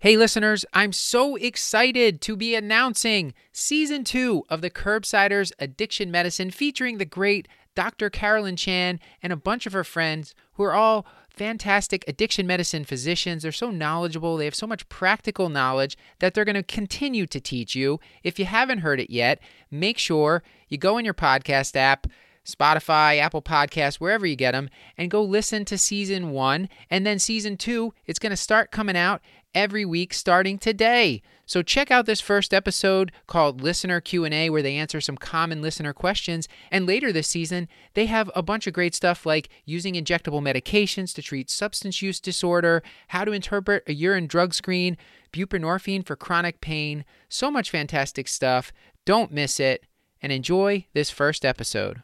Hey, listeners, I'm so excited to be announcing season two of the Curbsiders Addiction Medicine featuring the great Dr. Carolyn Chan and a bunch of her friends who are all fantastic addiction medicine physicians. They're so knowledgeable, they have so much practical knowledge that they're going to continue to teach you. If you haven't heard it yet, make sure you go in your podcast app. Spotify, Apple Podcasts, wherever you get them, and go listen to season one. And then season two, it's going to start coming out every week starting today. So check out this first episode called Listener Q&A where they answer some common listener questions and later this season they have a bunch of great stuff like using injectable medications to treat substance use disorder, how to interpret a urine drug screen, buprenorphine for chronic pain, so much fantastic stuff. Don't miss it and enjoy this first episode.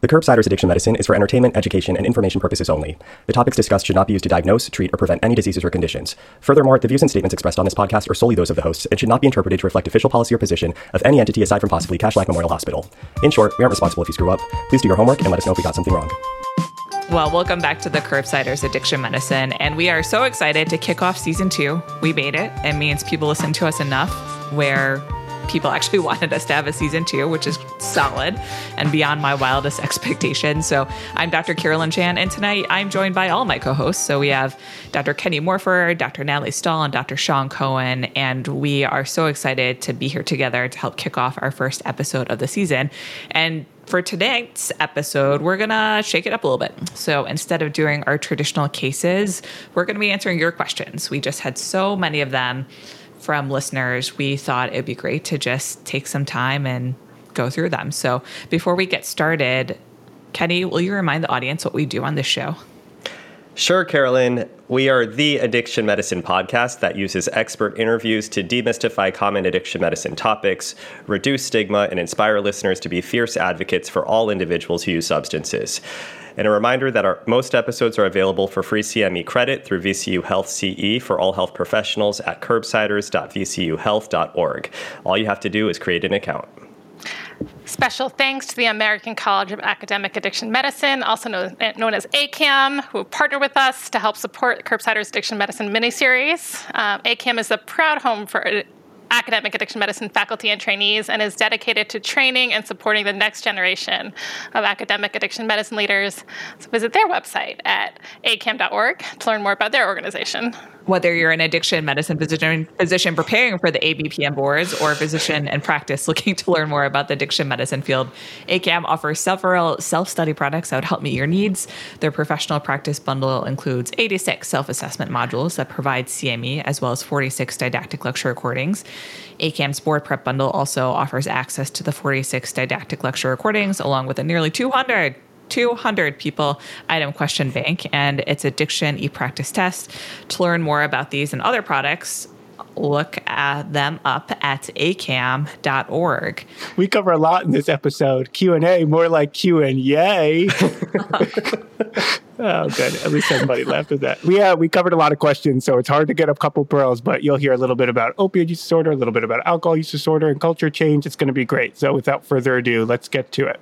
The Curbsiders Addiction Medicine is for entertainment, education, and information purposes only. The topics discussed should not be used to diagnose, treat, or prevent any diseases or conditions. Furthermore, the views and statements expressed on this podcast are solely those of the hosts and should not be interpreted to reflect official policy or position of any entity aside from possibly Kashlak Memorial Hospital. In short, we aren't responsible if you screw up. Please do your homework and let us know if we got something wrong. Well, welcome back to the Curbsiders Addiction Medicine, and we are so excited to kick off season two. We made it. It means people listen to us enough where people actually wanted us to have a season two, which is solid and beyond my wildest expectations. So I'm Dr. Carolyn Chan, and tonight I'm joined by all my co-hosts. So we have Dr. Kenny Morford, Dr. Natalie Stahl, and Dr. Shawn Cohen, and we are so excited to be here together to help kick off our first episode of the season. And for tonight's episode, we're going to shake it up a little bit. So instead of doing our traditional cases, we're going to be answering your questions. We just had so many of them from listeners, we thought it'd be great to just take some time and go through them. So before we get started, Kenny, will you remind the audience what we do on this show? Sure, Carolyn. We are the addiction medicine podcast that uses expert interviews to demystify common addiction medicine topics, reduce stigma, and inspire listeners to be fierce advocates for all individuals who use substances. And a reminder that our, most episodes are available for free CME credit through VCU Health CE for all health professionals at curbsiders.vcuhealth.org. All you have to do is create an account. Special thanks to the American College of Academic Addiction Medicine, also known, known as ACAM, who partnered with us to help support Curbsiders Addiction Medicine miniseries. Um, ACAM is a proud home for academic addiction medicine faculty and trainees and is dedicated to training and supporting the next generation of academic addiction medicine leaders. So visit their website at acam.org to learn more about their organization whether you're an addiction medicine physician, physician preparing for the ABPM boards or a physician in practice looking to learn more about the addiction medicine field, ACAM offers several self study products that would help meet your needs. Their professional practice bundle includes 86 self assessment modules that provide CME, as well as 46 didactic lecture recordings. ACAM's board prep bundle also offers access to the 46 didactic lecture recordings, along with a nearly 200 200 people item question bank and its addiction e-practice test. To learn more about these and other products, look at them up at acam.org. We cover a lot in this episode. Q&A, more like Q and yay. oh, good. At least somebody laughed at that. We, uh, we covered a lot of questions, so it's hard to get a couple pearls, but you'll hear a little bit about opioid use disorder, a little bit about alcohol use disorder, and culture change. It's going to be great. So without further ado, let's get to it.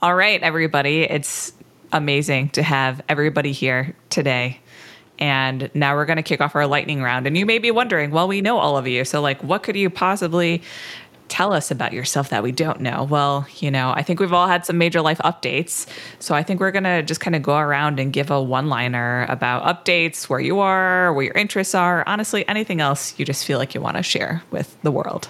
All right, everybody. It's amazing to have everybody here today. And now we're going to kick off our lightning round. And you may be wondering, well, we know all of you. So, like, what could you possibly tell us about yourself that we don't know? Well, you know, I think we've all had some major life updates. So, I think we're going to just kind of go around and give a one liner about updates, where you are, where your interests are, honestly, anything else you just feel like you want to share with the world.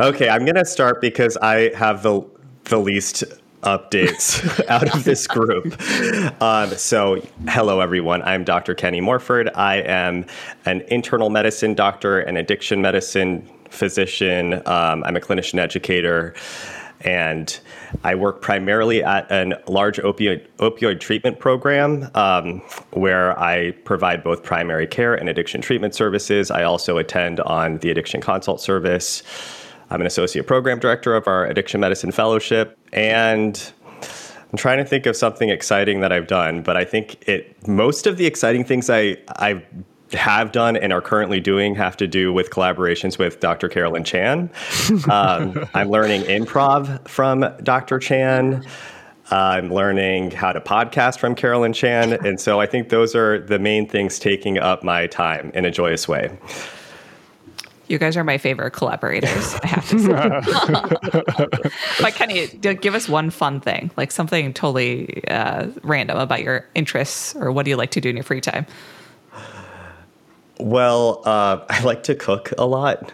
Okay, I'm going to start because I have the the least updates out of this group. Um, so, hello everyone. I'm Dr. Kenny Morford. I am an internal medicine doctor, an addiction medicine physician. Um, I'm a clinician educator. And I work primarily at a large opioid, opioid treatment program um, where I provide both primary care and addiction treatment services. I also attend on the addiction consult service. I'm an associate program director of our addiction medicine fellowship, and I'm trying to think of something exciting that I've done. But I think it most of the exciting things I I have done and are currently doing have to do with collaborations with Dr. Carolyn Chan. Um, I'm learning improv from Dr. Chan. I'm learning how to podcast from Carolyn Chan. And so I think those are the main things taking up my time in a joyous way. You guys are my favorite collaborators, I have to say. but Kenny, give us one fun thing, like something totally uh, random about your interests or what do you like to do in your free time? Well, uh, I like to cook a lot.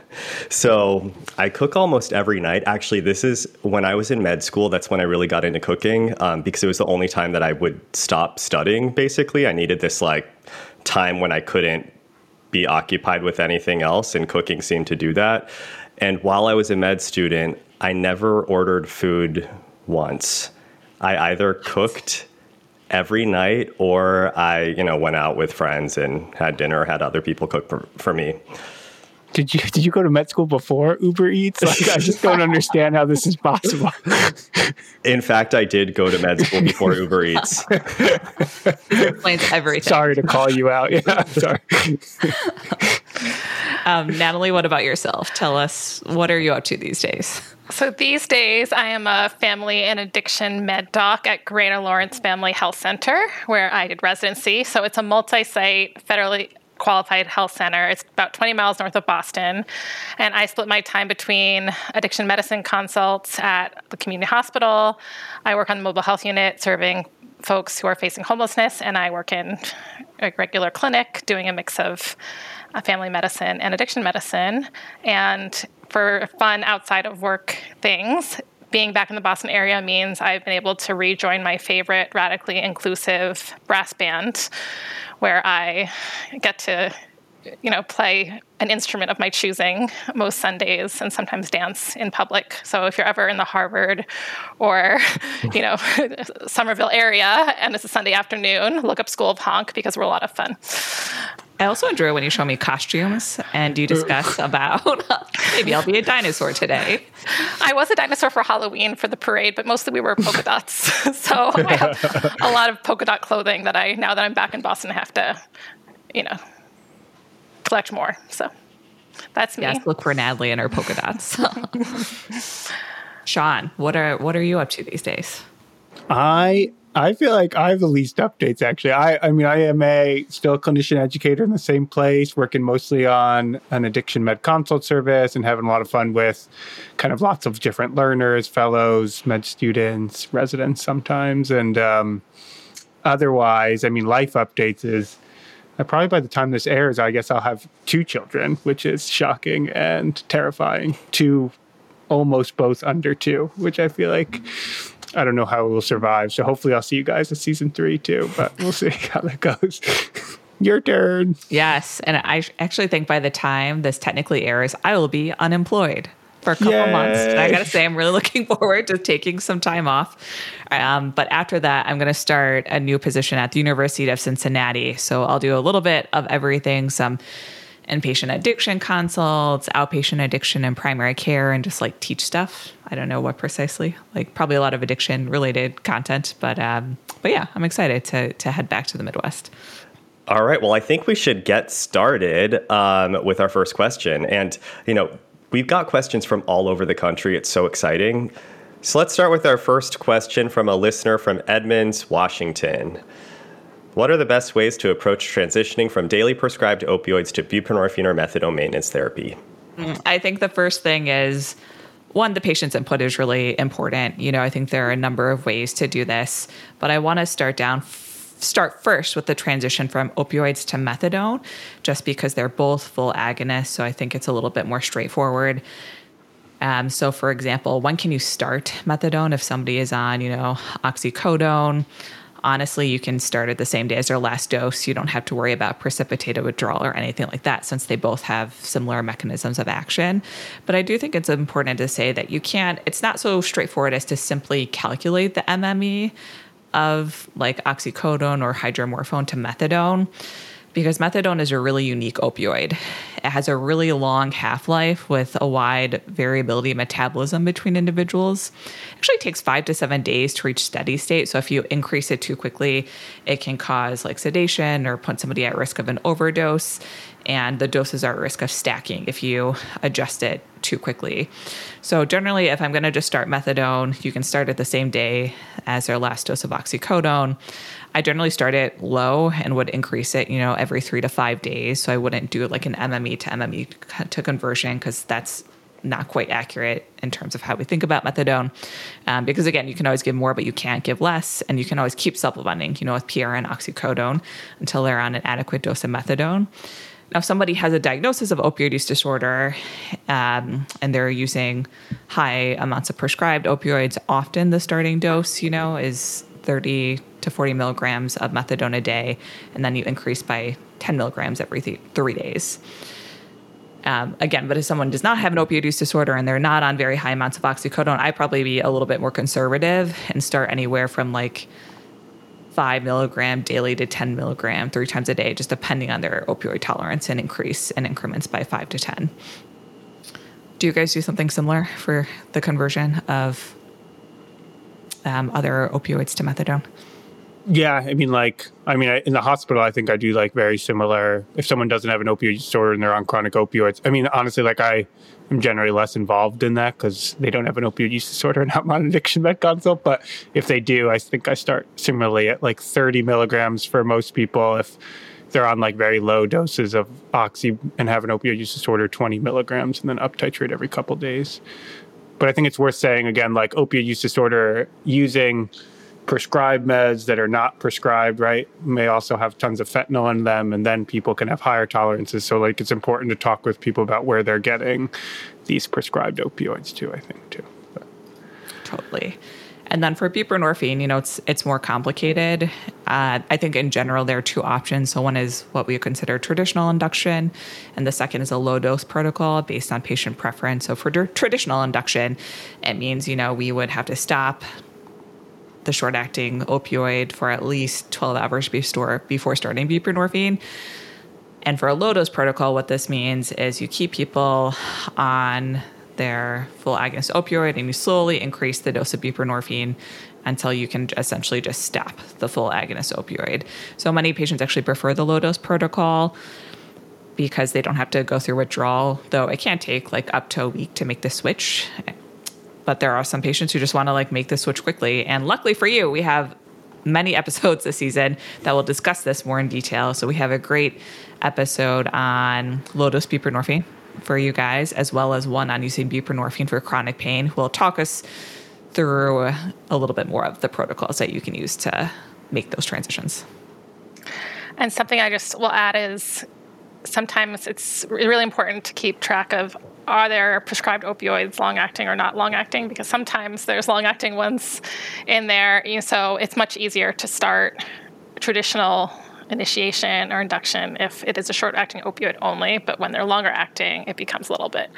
So I cook almost every night. Actually, this is when I was in med school, that's when I really got into cooking um, because it was the only time that I would stop studying, basically. I needed this like time when I couldn't be occupied with anything else, and cooking seemed to do that. And while I was a med student, I never ordered food once. I either cooked every night or I, you know, went out with friends and had dinner, had other people cook for, for me. Did you did you go to med school before Uber Eats? Like, I just don't understand how this is possible. In fact, I did go to med school before Uber Eats. explains everything. Sorry to call you out. Yeah, sorry. um, Natalie, what about yourself? Tell us what are you up to these days? So these days, I am a family and addiction med doc at Greater Lawrence Family Health Center, where I did residency. So it's a multi-site, federally qualified health center. It's about 20 miles north of Boston. And I split my time between addiction medicine consults at the community hospital. I work on the mobile health unit serving folks who are facing homelessness, and I work in a regular clinic doing a mix of uh, family medicine and addiction medicine. And for fun outside of work things, being back in the Boston area means I've been able to rejoin my favorite radically inclusive brass band, where I get to you know, play an instrument of my choosing most Sundays and sometimes dance in public. So if you're ever in the Harvard or, you know, Somerville area and it's a Sunday afternoon, look up School of Honk because we're a lot of fun. I also enjoy when you show me costumes and you discuss about maybe I'll be a dinosaur today. I was a dinosaur for Halloween for the parade, but mostly we were polka dots. so I have a lot of polka dot clothing that I now that I'm back in Boston have to, you know, collect more. So that's me. Yes, look for Natalie and her polka dots. Shawn, what are what are you up to these days? I I feel like I have the least updates actually. I I mean I am a still clinician educator in the same place, working mostly on an addiction med consult service and having a lot of fun with kind of lots of different learners, fellows, med students, residents sometimes, and um, otherwise, I mean life updates is uh, probably by the time this airs, I guess I'll have two children, which is shocking and terrifying. Two, almost both under two, which I feel like I don't know how it will survive. So hopefully I'll see you guys in season three too, but we'll see how that goes. Your turn. Yes. And I actually think by the time this technically airs, I will be unemployed for a couple Yay. months. And I gotta say, I'm really looking forward to taking some time off. Um, but after that, I'm gonna start a new position at the University of Cincinnati. So I'll do a little bit of everything, some inpatient addiction consults, outpatient addiction and primary care, and just like teach stuff. I don't know what precisely, like probably a lot of addiction related content. But um, but yeah, I'm excited to to head back to the Midwest. All right. Well, I think we should get started um, with our first question. And, you know, We've got questions from all over the country. It's so exciting. So let's start with our first question from a listener from Edmonds, Washington. What are the best ways to approach transitioning from daily prescribed opioids to buprenorphine or methadone maintenance therapy? I think the first thing is one, the patient's input is really important. You know, I think there are a number of ways to do this, but I want to start down start first with the transition from opioids to methadone, just because they're both full agonists. So I think it's a little bit more straightforward. Um, so, for example, when can you start methadone if somebody is on, you know, oxycodone? Honestly, you can start at the same day as their last dose. You don't have to worry about precipitated withdrawal or anything like that, since they both have similar mechanisms of action. But I do think it's important to say that you can't, it's not so straightforward as to simply calculate the MME of like oxycodone or hydromorphone to methadone because methadone is a really unique opioid. It has a really long half life with a wide variability metabolism between individuals. It actually takes five to seven days to reach steady state. So if you increase it too quickly, it can cause like sedation or put somebody at risk of an overdose. and the doses are at risk of stacking if you adjust it too quickly. So, generally, if I'm going to just start methadone, you can start it the same day as their last dose of oxycodone. I generally start it low and would increase it, you know, every three to five days. So I wouldn't do like an MME to MME to conversion because that's not quite accurate in terms of how we think about methadone. Um, because again, you can always give more, but you can't give less. And you can always keep supplementing, you know, with PRN oxycodone until they're on an adequate dose of methadone. Now, if somebody has a diagnosis of opioid use disorder um, and they're using high amounts of prescribed opioids, often the starting dose, you know, is 30 to 40 milligrams of methadone a day, and then you increase by 10 milligrams every th- three days. Um, again, but if someone does not have an opioid use disorder and they're not on very high amounts of oxycodone, I'd probably be a little bit more conservative and start anywhere from like five milligram daily to 10 milligram three times a day, just depending on their opioid tolerance and increase in increments by five to 10. Do you guys do something similar for the conversion of um, other opioids to methadone? Yeah, I mean, like, I mean, I, in the hospital, I think I do like very similar. If someone doesn't have an opioid disorder and they're on chronic opioids, I mean, honestly, like, I am generally less involved in that because they don't have an opioid use disorder and I'm on addiction med consult. But if they do, I think I start similarly at like 30 milligrams for most people. If they're on like very low doses of oxy and have an opioid use disorder, 20 milligrams, and then up titrate every couple days. But I think it's worth saying again, like opioid use disorder, using prescribed meds that are not prescribed, right, may also have tons of fentanyl in them, and then people can have higher tolerances. So, like, it's important to talk with people about where they're getting these prescribed opioids too. I think too. But. Totally. And then for buprenorphine, you know, it's it's more complicated. Uh, I think in general there are two options. So one is what we consider traditional induction, and the second is a low dose protocol based on patient preference. So for traditional induction, it means you know we would have to stop the short acting opioid for at least 12 hours before before starting buprenorphine. And for a low dose protocol, what this means is you keep people on their full agonist opioid and you slowly increase the dose of buprenorphine until you can essentially just stop the full agonist opioid. So many patients actually prefer the low dose protocol because they don't have to go through withdrawal, though it can take like up to a week to make the switch. But there are some patients who just want to like make the switch quickly. And luckily for you, we have many episodes this season that will discuss this more in detail. So we have a great episode on low dose buprenorphine for you guys, as well as one on using buprenorphine for chronic pain. who will talk us through a little bit more of the protocols that you can use to make those transitions. And something I just will add is sometimes it's really important to keep track of are there prescribed opioids long acting or not long acting because sometimes there's long acting ones in there so it's much easier to start traditional initiation or induction if it is a short acting opioid only, but when they're longer acting, it becomes a little bit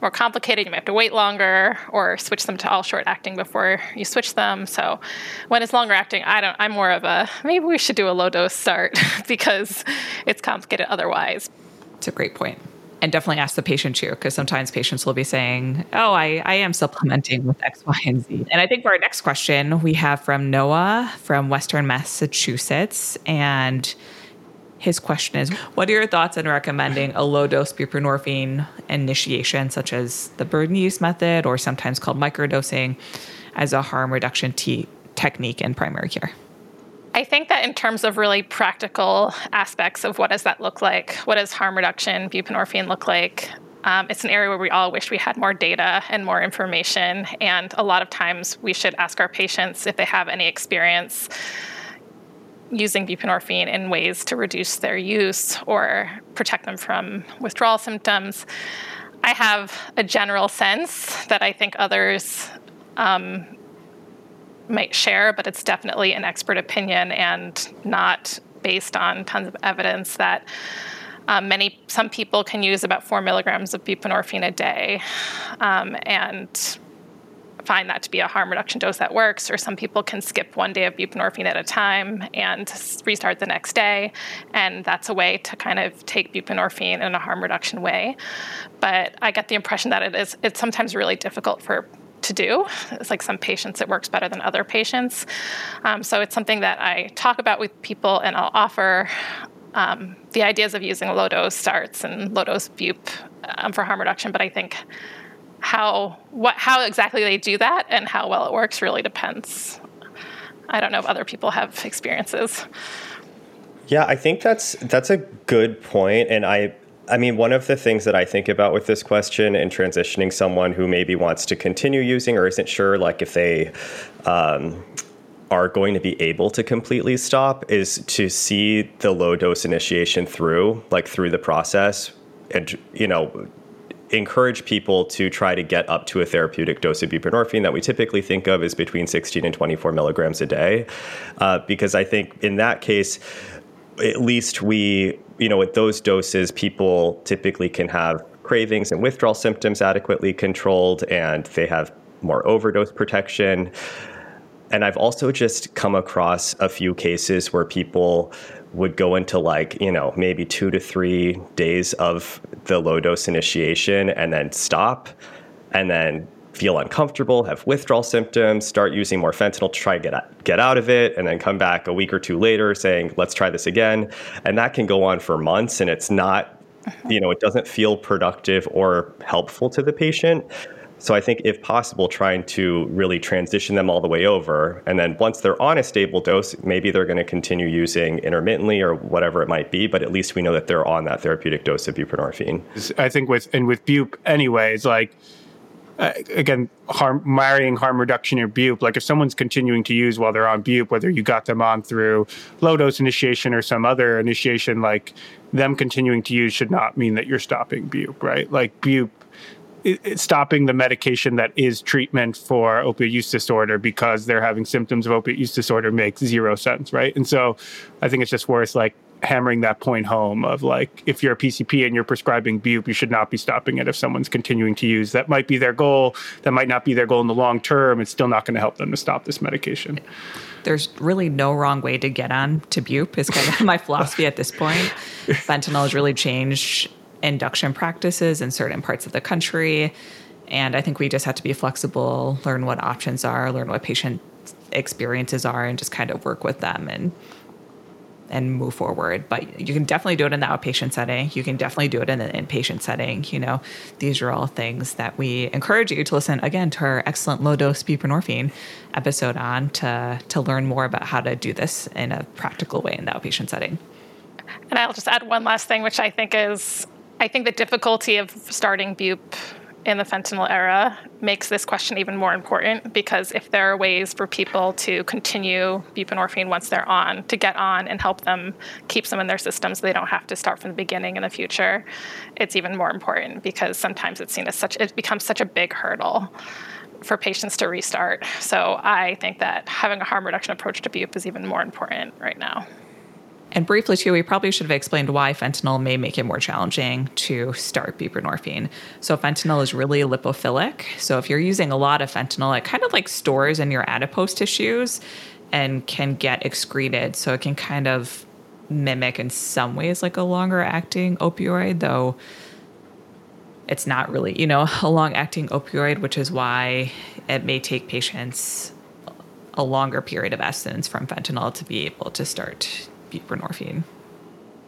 more complicated. You may have to wait longer or switch them to all short acting before you switch them. So when it's longer acting, I don't I'm more of a maybe we should do a low dose start because it's complicated otherwise. It's a great point and definitely ask the patient too, because sometimes patients will be saying, Oh, I, I am supplementing with X, Y, and Z. And I think for our next question, we have from Noah from Western Massachusetts. And his question is What are your thoughts on recommending a low dose buprenorphine initiation, such as the Bernese method, or sometimes called microdosing, as a harm reduction technique in primary care? I think that in terms of really practical aspects of what does that look like, what does harm reduction, buprenorphine look like, um, it's an area where we all wish we had more data and more information. And a lot of times we should ask our patients if they have any experience using buprenorphine in ways to reduce their use or protect them from withdrawal symptoms. I have a general sense that I think others um, might share, but it's definitely an expert opinion and not based on tons of evidence that um, many some people can use about four milligrams of buprenorphine a day um, and find that to be a harm reduction dose that works or some people can skip one day of buprenorphine at a time and restart the next day and that's a way to kind of take buprenorphine in a harm reduction way. But i get the impression that it is it's sometimes really difficult for to do. It's like some patients it works better than other patients. Um, so it's something that I talk about with people and I'll offer um, the ideas of using low dose starts and low dose bup um, for harm reduction, but I think how what how exactly they do that and how well it works really depends. I don't know if other people have experiences. Yeah, I think that's that's a good point, and I I mean, one of the things that I think about with this question and transitioning someone who maybe wants to continue using or isn't sure, like if they um, are going to be able to completely stop, is to see the low dose initiation through, like through the process, and you know, encourage people to try to get up to a therapeutic dose of buprenorphine that we typically think of as between 16 and 24 milligrams a day, uh, because I think in that case, at least we you know, with those doses, people typically can have cravings and withdrawal symptoms adequately controlled, and they have more overdose protection. And I've also just come across a few cases where people would go into like, you know, maybe two to three days of the low dose initiation and then stop and then feel uncomfortable, have withdrawal symptoms, start using more fentanyl to try to get out, get out of it, and then come back a week or two later saying, let's try this again. And that can go on for months, and it's not, mm-hmm. you know, it doesn't feel productive or helpful to the patient. So I think, if possible, trying to really transition them all the way over, and then once they're on a stable dose, maybe they're going to continue using intermittently or whatever it might be. But at least we know that they're on that therapeutic dose of buprenorphine. I think with and with bup, anyways, like uh, again, harm, marrying harm reduction or bup. Like if someone's continuing to use while they're on bup, whether you got them on through low dose initiation or some other initiation, like them continuing to use should not mean that you're stopping bup, right? Like bup, stopping the medication that is treatment for opiate use disorder because they're having symptoms of opiate use disorder makes zero sense, right? And so I think it's just worth like hammering that point home of like if you're a PCP and you're prescribing bup, you should not be stopping it if someone's continuing to use. That might be their goal. That might not be their goal in the long term. It's still not going to help them to stop this medication. There's really no wrong way to get on to bup. Is kind of my philosophy at this point. Fentanyl has really changed induction practices in certain parts of the country. And I think we just have to be flexible, learn what options are, learn what patient experiences are, and just kind of work with them and and move forward. But you can definitely do it in the outpatient setting. You can definitely do it in an inpatient setting. You know, these are all things that we encourage you to listen again to our excellent low dose buprenorphine episode on to to learn more about how to do this in a practical way in the outpatient setting. And I'll just add one last thing, which I think is I think the difficulty of starting bup in the fentanyl era makes this question even more important because if there are ways for people to continue buprenorphine once they're on, to get on and help them keep them in their system so they don't have to start from the beginning in the future, it's even more important because sometimes it's seen as such, it becomes such a big hurdle for patients to restart. So I think that having a harm reduction approach to bup is even more important right now. And briefly, too, we probably should have explained why fentanyl may make it more challenging to start buprenorphine. So, fentanyl is really lipophilic. So, if you're using a lot of fentanyl, it kind of like stores in your adipose tissues and can get excreted. So, it can kind of mimic in some ways like a longer acting opioid, though it's not really, you know, a long acting opioid, which is why it may take patients a longer period of abstinence from fentanyl to be able to start buprenorphine.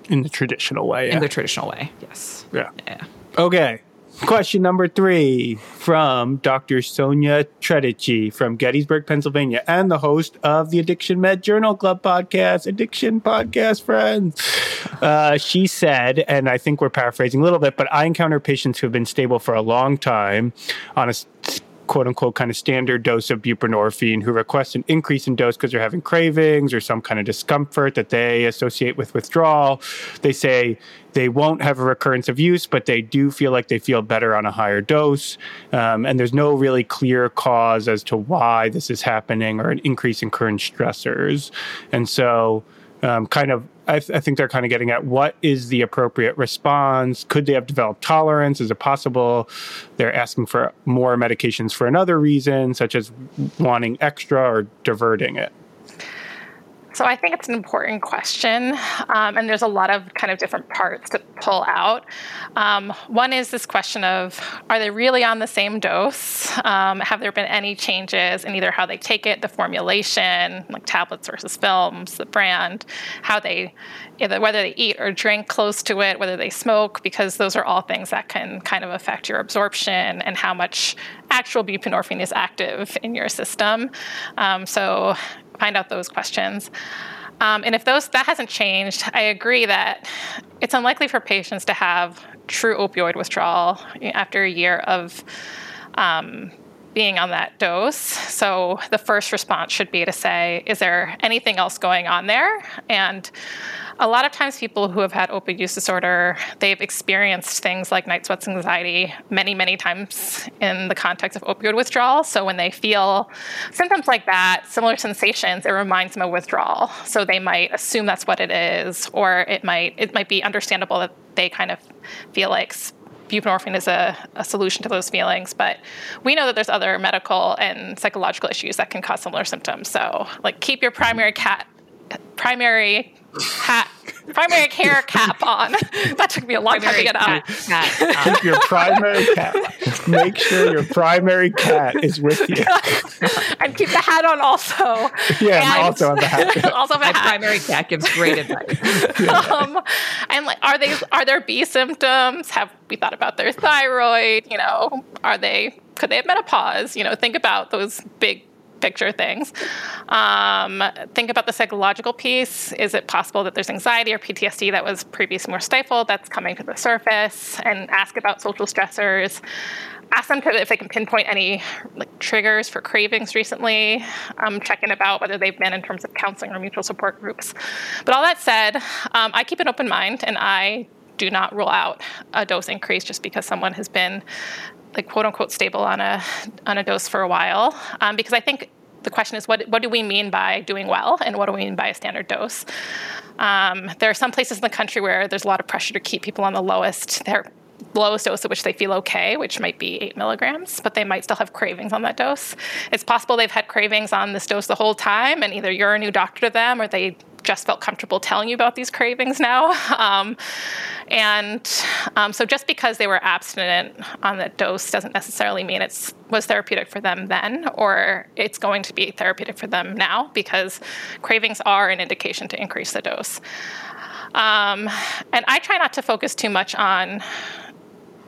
In the traditional way. Yeah. In the traditional way, yes. Yeah. Yeah. Okay. Question number three from Dr. Sonia Tredici from Gettysburg, Pennsylvania, and the host of the Addiction Med Journal Club podcast, Addiction Podcast Friends. Uh, she said, and I think we're paraphrasing a little bit, but I encounter patients who have been stable for a long time on a quote unquote kind of standard dose of buprenorphine who request an increase in dose because they're having cravings or some kind of discomfort that they associate with withdrawal. They say they won't have a recurrence of use, but they do feel like they feel better on a higher dose. Um, and there's no really clear cause as to why this is happening or an increase in current stressors. And so, um, kind of I, th- I, think they're kind of getting at what is the appropriate response. Could they have developed tolerance? Is it possible they're asking for more medications for another reason, such as wanting extra or diverting it? So I think it's an important question, um, and there's a lot of kind of different parts to pull out. Um, one is this question of are they really on the same dose? Um, have there been any changes in either how they take it, the formulation, like tablets versus films, the brand, how they whether they eat or drink close to it, whether they smoke, because those are all things that can kind of affect your absorption and how much actual buprenorphine is active in your system. Um, so find out those questions. Um, and if those that hasn't changed, I agree that it's unlikely for patients to have true opioid withdrawal after a year of um, being on that dose. So the first response should be to say, is there anything else going on there? And a lot of times people who have had opioid use disorder, they've experienced things like night sweats anxiety many, many times in the context of opioid withdrawal. So when they feel symptoms like that, similar sensations, it reminds them of withdrawal. So they might assume that's what it is, or it might it might be understandable that they kind of feel like buprenorphine is a, a, solution to those feelings, but we know that there's other medical and psychological issues that can cause similar symptoms. So, like, keep your primary cat, primary hat, primary care cap on. that took me a long primary time to get out. Keep your primary cat. Make sure your primary cat is with you. and keep the hat on also. Yeah, and also on the hat. also the hat. primary cat gives great advice. Yeah. Um, and like, are they are there B symptoms? Have we thought about their thyroid? You know, are they could they have menopause? You know, think about those big picture things. Um, think about the psychological piece. Is it possible that there's anxiety or PTSD that was previously more stifled that's coming to the surface? And ask about social stressors. Ask them if they can pinpoint any like, triggers for cravings recently. Um, check in about whether they've been in terms of counseling or mutual support groups. But all that said, um, I keep an open mind and I do not rule out a dose increase just because someone has been like quote unquote stable on a on a dose for a while um, because I think the question is what what do we mean by doing well and what do we mean by a standard dose? Um, there are some places in the country where there's a lot of pressure to keep people on the lowest their lowest dose at which they feel okay, which might be eight milligrams, but they might still have cravings on that dose. It's possible they've had cravings on this dose the whole time, and either you're a new doctor to them or they just felt comfortable telling you about these cravings now. Um, and um, so just because they were abstinent on that dose doesn't necessarily mean it was therapeutic for them then or it's going to be therapeutic for them now because cravings are an indication to increase the dose. Um, and I try not to focus too much on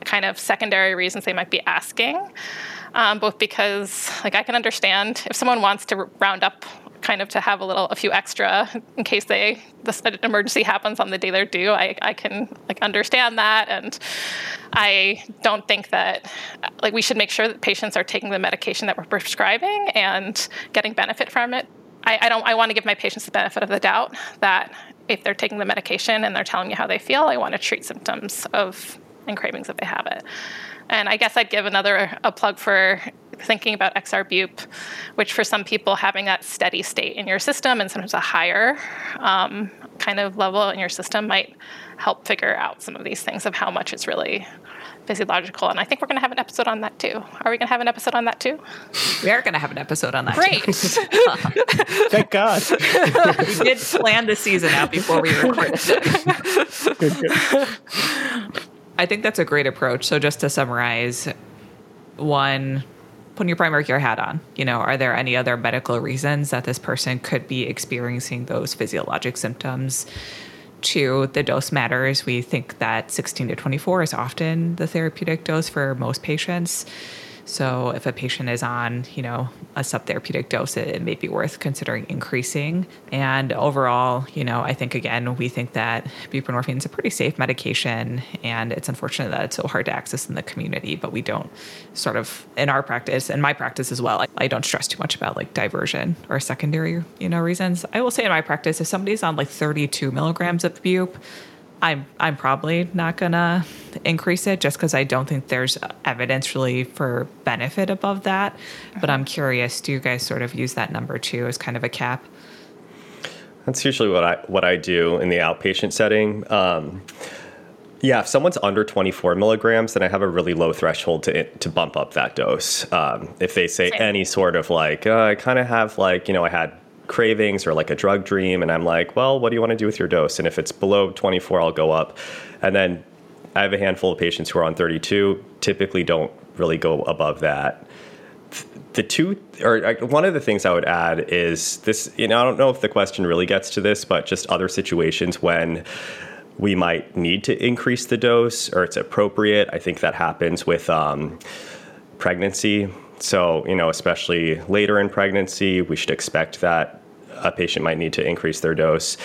kind of secondary reasons they might be asking. Um, both because like I can understand if someone wants to round up kind of to have a little a few extra in case they this emergency happens on the day they're due. I, I can like understand that and i don't think that like we should make sure that patients are taking the medication that we're prescribing and getting benefit from it. I, I don't i want to give my patients the benefit of the doubt that if they're taking the medication and they're telling you how they feel i want to treat symptoms of and cravings if they have it and I guess I'd give another a plug for thinking about XR-BUP, which for some people having that steady state in your system and sometimes a higher um, kind of level in your system might help figure out some of these things of how much it's really physiological. And I think we're going to have an episode on that too. Are we going to have an episode on that too? We are going to have an episode on that. Great. Thank God. we did plan the season out before we recorded it. good, good. I think that's a great approach. So just to summarize, one, putting your primary care hat on. You know, are there any other medical reasons that this person could be experiencing those physiologic symptoms? Two, the dose matters. We think that 16 to 24 is often the therapeutic dose for most patients. So if a patient is on, you know, a subtherapeutic dose, it may be worth considering increasing. And overall, you know, I think again, we think that buprenorphine is a pretty safe medication, and it's unfortunate that it's so hard to access in the community. But we don't sort of in our practice, and my practice as well, I, I don't stress too much about like diversion or secondary, you know, reasons. I will say in my practice, if somebody's on like 32 milligrams of bupe, I'm I'm probably not gonna increase it just because I don't think there's evidence really for benefit above that. But I'm curious, do you guys sort of use that number too as kind of a cap? That's usually what I what I do in the outpatient setting. Um, yeah, if someone's under 24 milligrams, then I have a really low threshold to to bump up that dose. Um, if they say Same. any sort of like, uh, I kind of have like, you know, I had cravings or like a drug dream. And I'm like, well, what do you want to do with your dose? And if it's below 24, I'll go up. And then I have a handful of patients who are on 32, typically don't really go above that. The two, or one of the things I would add is this, you know, I don't know if the question really gets to this, but just other situations when we might need to increase the dose or it's appropriate. I think that happens with um, pregnancy. So, you know, especially later in pregnancy, we should expect that a patient might need to increase their dose.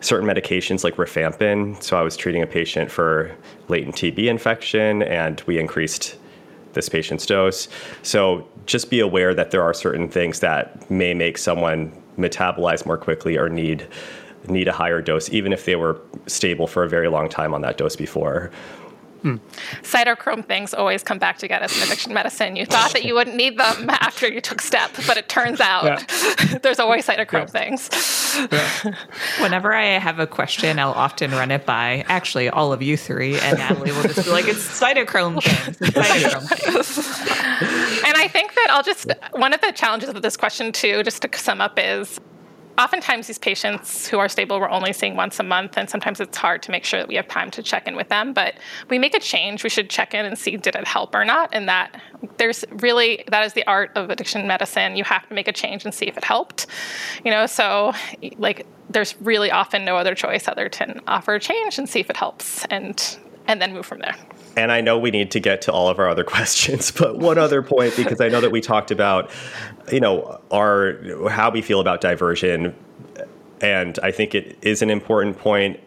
Certain medications like rifampin. So, I was treating a patient for latent TB infection and we increased this patient's dose. So, just be aware that there are certain things that may make someone metabolize more quickly or need need a higher dose, even if they were stable for a very long time on that dose before. Hmm. Cytochrome things always come back to get us in addiction medicine. You thought that you wouldn't need them after you took step, but it turns out yeah. there's always cytochrome yeah. things. Yeah. Whenever I have a question, I'll often run it by actually all of you three, and Natalie will just be like, "It's cytochrome things." It's cytochrome things. and I think that I'll just one of the challenges of this question too, just to sum up, is oftentimes these patients who are stable we're only seeing once a month and sometimes it's hard to make sure that we have time to check in with them but we make a change. We should check in and see did it help or not? And that there's really that is the art of addiction medicine. You have to make a change and see if it helped you know? So like there's really often no other choice other than offer a change and see if it helps and and then move from there and I know we need to get to all of our other questions, but one other point because I know that we talked about, you know, our how we feel about diversion, and I think it is an important point.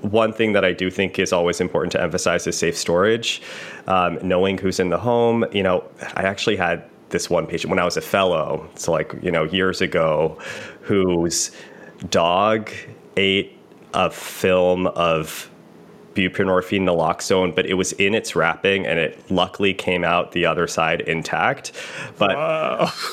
One thing that I do think is always important to emphasize is safe storage, um, knowing who's in the home. You know, I actually had this one patient when I was a fellow, so like you know years ago, whose dog ate a film of buprenorphine naloxone, but it was in its wrapping and it luckily came out the other side intact. But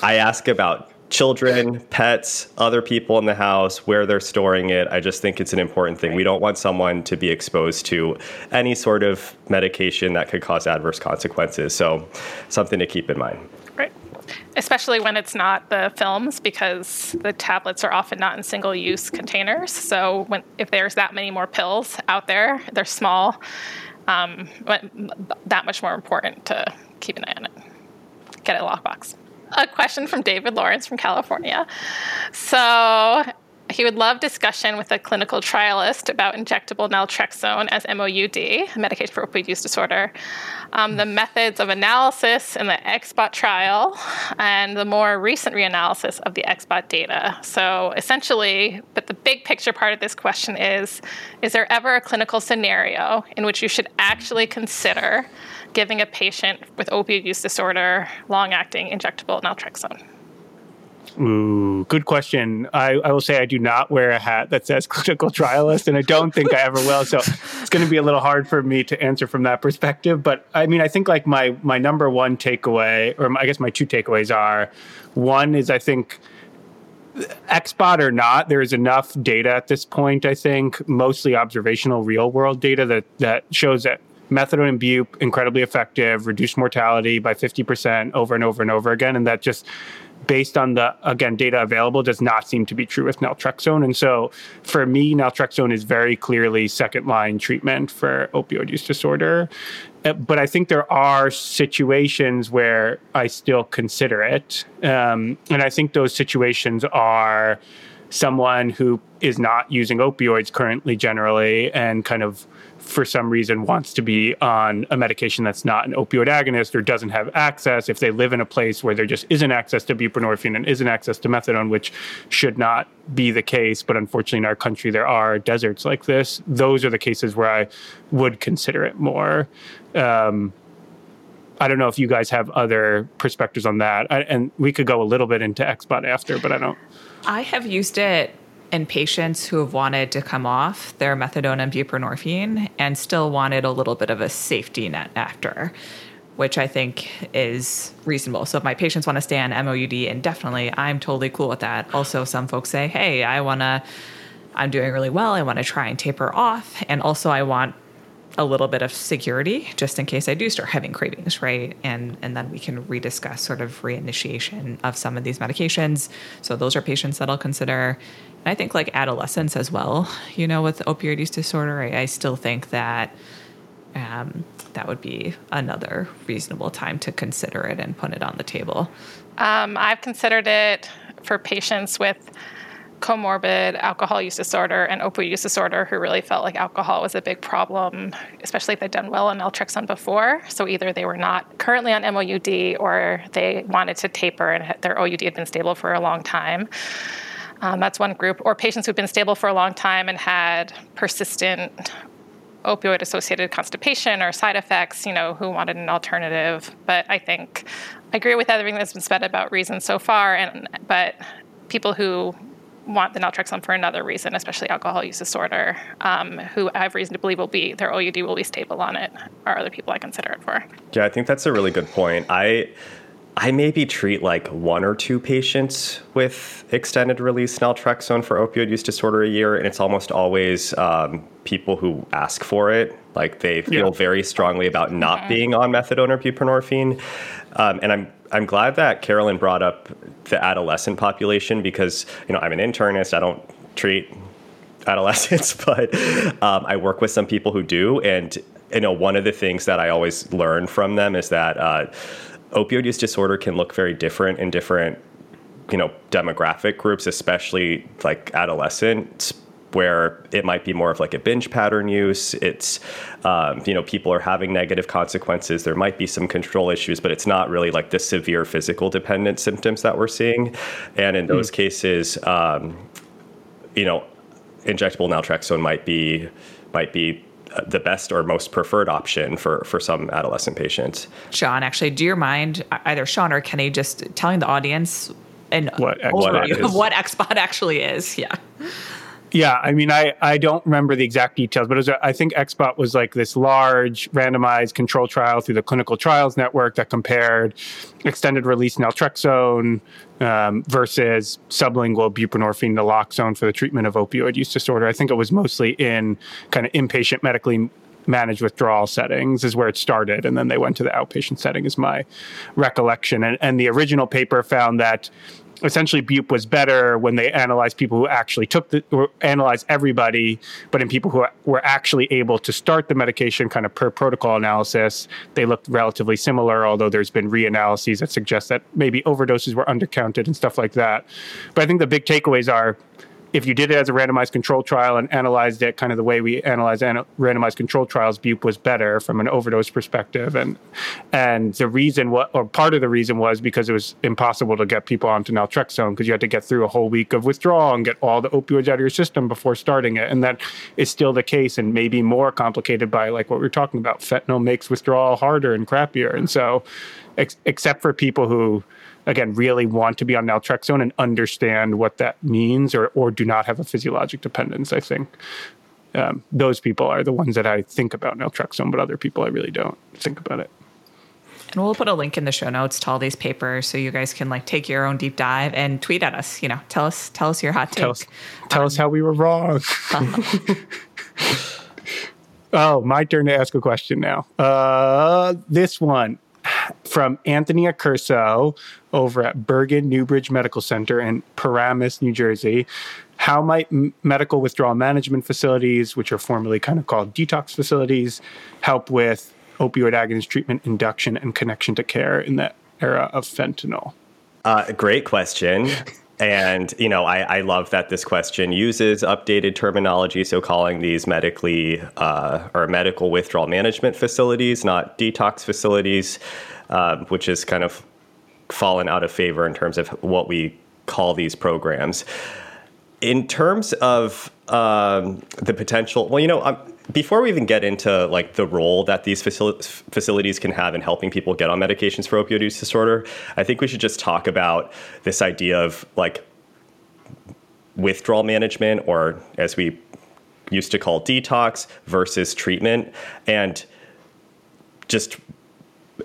I ask about children, pets, other people in the house, where they're storing it. I just think it's an important thing. We don't want someone to be exposed to any sort of medication that could cause adverse consequences. So, something to keep in mind especially when it's not the films because the tablets are often not in single use containers. So when if there's that many more pills out there, they're small, um, that much more important to keep an eye on it. Get a lockbox. A question from David Lawrence from California. So he would love discussion with a clinical trialist about injectable naltrexone as MOUD, medication for opioid use disorder, um, the methods of analysis in the XBOT trial, and the more recent reanalysis of the XBOT data. So essentially, but the big picture part of this question is Is there ever a clinical scenario in which you should actually consider giving a patient with opioid use disorder long acting injectable naltrexone? Ooh, good question. I, I will say I do not wear a hat that says clinical trialist, and I don't think I ever will. So it's going to be a little hard for me to answer from that perspective. But I mean, I think like my my number one takeaway, or I guess my two takeaways are, one is I think XBOT or not, there is enough data at this point. I think mostly observational, real world data that that shows that methadone and bupe incredibly effective, reduced mortality by fifty percent over and over and over again, and that just based on the again data available does not seem to be true with naltrexone. And so for me naltrexone is very clearly second line treatment for opioid use disorder. Uh, but i think there are situations where i still consider it. Um, and i think those situations are someone who is not using opioids currently generally and kind of for some reason wants to be on a medication that's not an opioid agonist or doesn't have access, if they live in a place where there just isn't access to buprenorphine and isn't access to methadone, which should not be the case, but unfortunately in our country there are deserts like this, those are the cases where I would consider it more. Um, I don't know if you guys have other perspectives on that, I, and we could go a little bit into XBOT after, but I don't. I have used it in patients who have wanted to come off their methadone and buprenorphine and still wanted a little bit of a safety net after, which I think is reasonable. So if my patients want to stay on MOUD indefinitely, I'm totally cool with that. Also, some folks say, hey, I want to, I'm doing really well. I want to try and taper off. And also, I want a little bit of security just in case I do start having cravings, right? And and then we can rediscuss sort of reinitiation of some of these medications. So those are patients that I'll consider. I think like adolescents as well, you know, with opioid use disorder, I, I still think that um, that would be another reasonable time to consider it and put it on the table. Um, I've considered it for patients with comorbid alcohol use disorder and opioid use disorder who really felt like alcohol was a big problem, especially if they'd done well on naltrexone before. So either they were not currently on MOUD or they wanted to taper and their OUD had been stable for a long time. Um, that's one group. Or patients who've been stable for a long time and had persistent opioid associated constipation or side effects, you know, who wanted an alternative. But I think I agree with everything that's been said about reasons so far and but people who want the naltrexone for another reason, especially alcohol use disorder, um, who I have reason to believe will be their OUD will be stable on it, are other people I consider it for. Yeah, I think that's a really good point. I I maybe treat like one or two patients with extended release naltrexone for opioid use disorder a year, and it's almost always um, people who ask for it. Like they feel yeah. very strongly about not mm-hmm. being on methadone or buprenorphine, um, and I'm I'm glad that Carolyn brought up the adolescent population because you know I'm an internist. I don't treat adolescents, but um, I work with some people who do, and you know one of the things that I always learn from them is that uh, opioid use disorder can look very different in different you know demographic groups, especially like adolescents where it might be more of like a binge pattern use. It's, um, you know, people are having negative consequences. There might be some control issues, but it's not really like the severe physical dependent symptoms that we're seeing. And in those mm. cases, um, you know, injectable naltrexone might be might be the best or most preferred option for for some adolescent patients. Shawn, actually, do you mind either Shawn or Kenny just telling the audience and what, what, what XBOT actually is? Yeah. Yeah, I mean, I, I don't remember the exact details, but was, I think XBOT was like this large randomized control trial through the Clinical Trials Network that compared extended release naltrexone um, versus sublingual buprenorphine naloxone for the treatment of opioid use disorder. I think it was mostly in kind of inpatient medically managed withdrawal settings is where it started and then they went to the outpatient setting is my recollection and, and the original paper found that essentially bupe was better when they analyzed people who actually took the or analyzed everybody but in people who were actually able to start the medication kind of per protocol analysis. They looked relatively similar although there's been reanalyses that suggest that maybe overdoses were undercounted and stuff like that. But i think the big takeaways are if you did it as a randomized control trial and analyzed it kind of the way we analyze ana- randomized control trials, Bupe was better from an overdose perspective. And and the reason what or part of the reason was because it was impossible to get people onto naltrexone because you had to get through a whole week of withdrawal and get all the opioids out of your system before starting it. And that is still the case and maybe more complicated by like what we are talking about. Fentanyl makes withdrawal harder and crappier. And so ex- except for people who again really want to be on naltrexone and understand what that means or or do not have a physiologic dependence i think. Um, those people are the ones that i think about naltrexone but other people i really don't think about it. And we'll put a link in the show notes to all these papers so you guys can like take your own deep dive and tweet at us you know. Tell us tell us your hot take. tell us, tell um, us how we were wrong. Oh my turn to ask a question now. Uh, this one from Anthony Accurso over at Bergen Newbridge Medical Center in Paramus, New Jersey. How might medical withdrawal management facilities, which are formerly kind of called detox facilities, help with opioid agonist treatment induction and connection to care in the era of fentanyl? Uh, great question. And you know, I, I, love that this question uses updated terminology. So calling these medically uh, or medical withdrawal management facilities, not detox facilities, uh, which is kind of fallen out of favor in terms of what we call these programs. In terms of um, the potential, well, you know, um, before we even get into like the role that these facil- facilities can have in helping people get on medications for opioid use disorder, I think we should just talk about this idea of like withdrawal management, or as we used to call detox, versus treatment, and just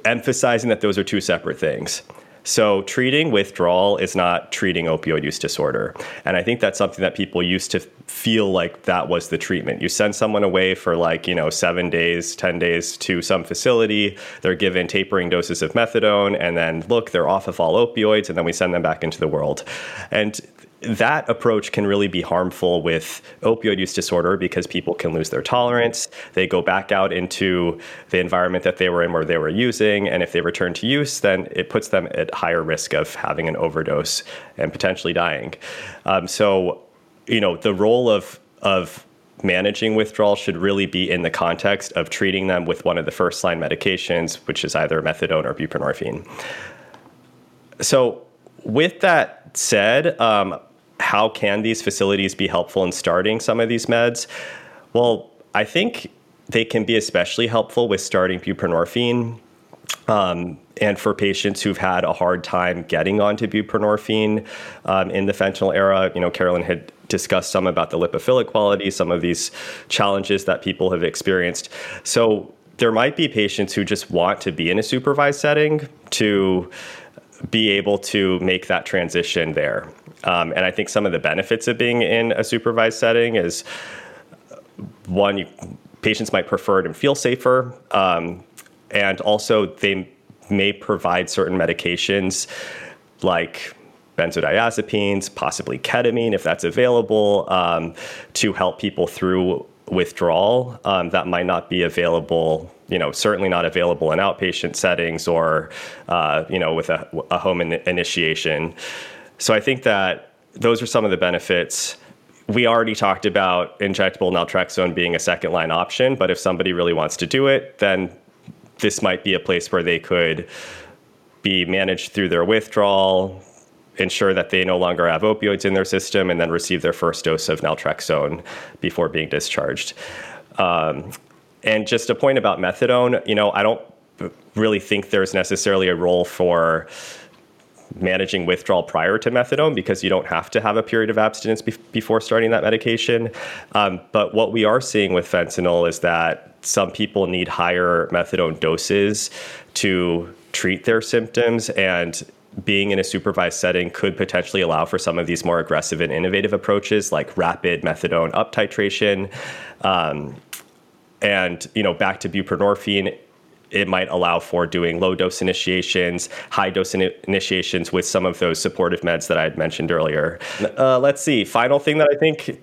emphasizing that those are two separate things. So, treating withdrawal is not treating opioid use disorder. And I think that's something that people used to feel like that was the treatment. You send someone away for like, you know, seven days, 10 days to some facility, they're given tapering doses of methadone, and then look, they're off of all opioids, and then we send them back into the world. And that approach can really be harmful with opioid use disorder because people can lose their tolerance. They go back out into the environment that they were in where they were using. And if they return to use, then it puts them at higher risk of having an overdose and potentially dying. Um, so, you know, the role of, of managing withdrawal should really be in the context of treating them with one of the first line medications, which is either methadone or buprenorphine. So, with that said, um, how can these facilities be helpful in starting some of these meds? Well, I think they can be especially helpful with starting buprenorphine. Um, and for patients who've had a hard time getting onto buprenorphine um, in the fentanyl era, you know, Carolyn had discussed some about the lipophilic quality, some of these challenges that people have experienced. So there might be patients who just want to be in a supervised setting to be able to make that transition there. Um, and I think some of the benefits of being in a supervised setting is one, you, patients might prefer it and feel safer. Um, and also, they may provide certain medications like benzodiazepines, possibly ketamine if that's available, um, to help people through withdrawal um, that might not be available you know certainly not available in outpatient settings or uh, you know with a, a home in- initiation so I think that those are some of the benefits. We already talked about injectable naltrexone being a second line option, but if somebody really wants to do it, then this might be a place where they could be managed through their withdrawal, ensure that they no longer have opioids in their system, and then receive their first dose of naltrexone before being discharged. Um, and just a point about methadone, you know, I don't really think there's necessarily a role for managing withdrawal prior to methadone because you don't have to have a period of abstinence be- before starting that medication. Um, but what we are seeing with fentanyl is that some people need higher methadone doses to treat their symptoms and being in a supervised setting could potentially allow for some of these more aggressive and innovative approaches like rapid methadone up titration um, and you know back to buprenorphine it might allow for doing low dose initiations, high dose in- initiations with some of those supportive meds that I had mentioned earlier. Uh, let's see. Final thing that I think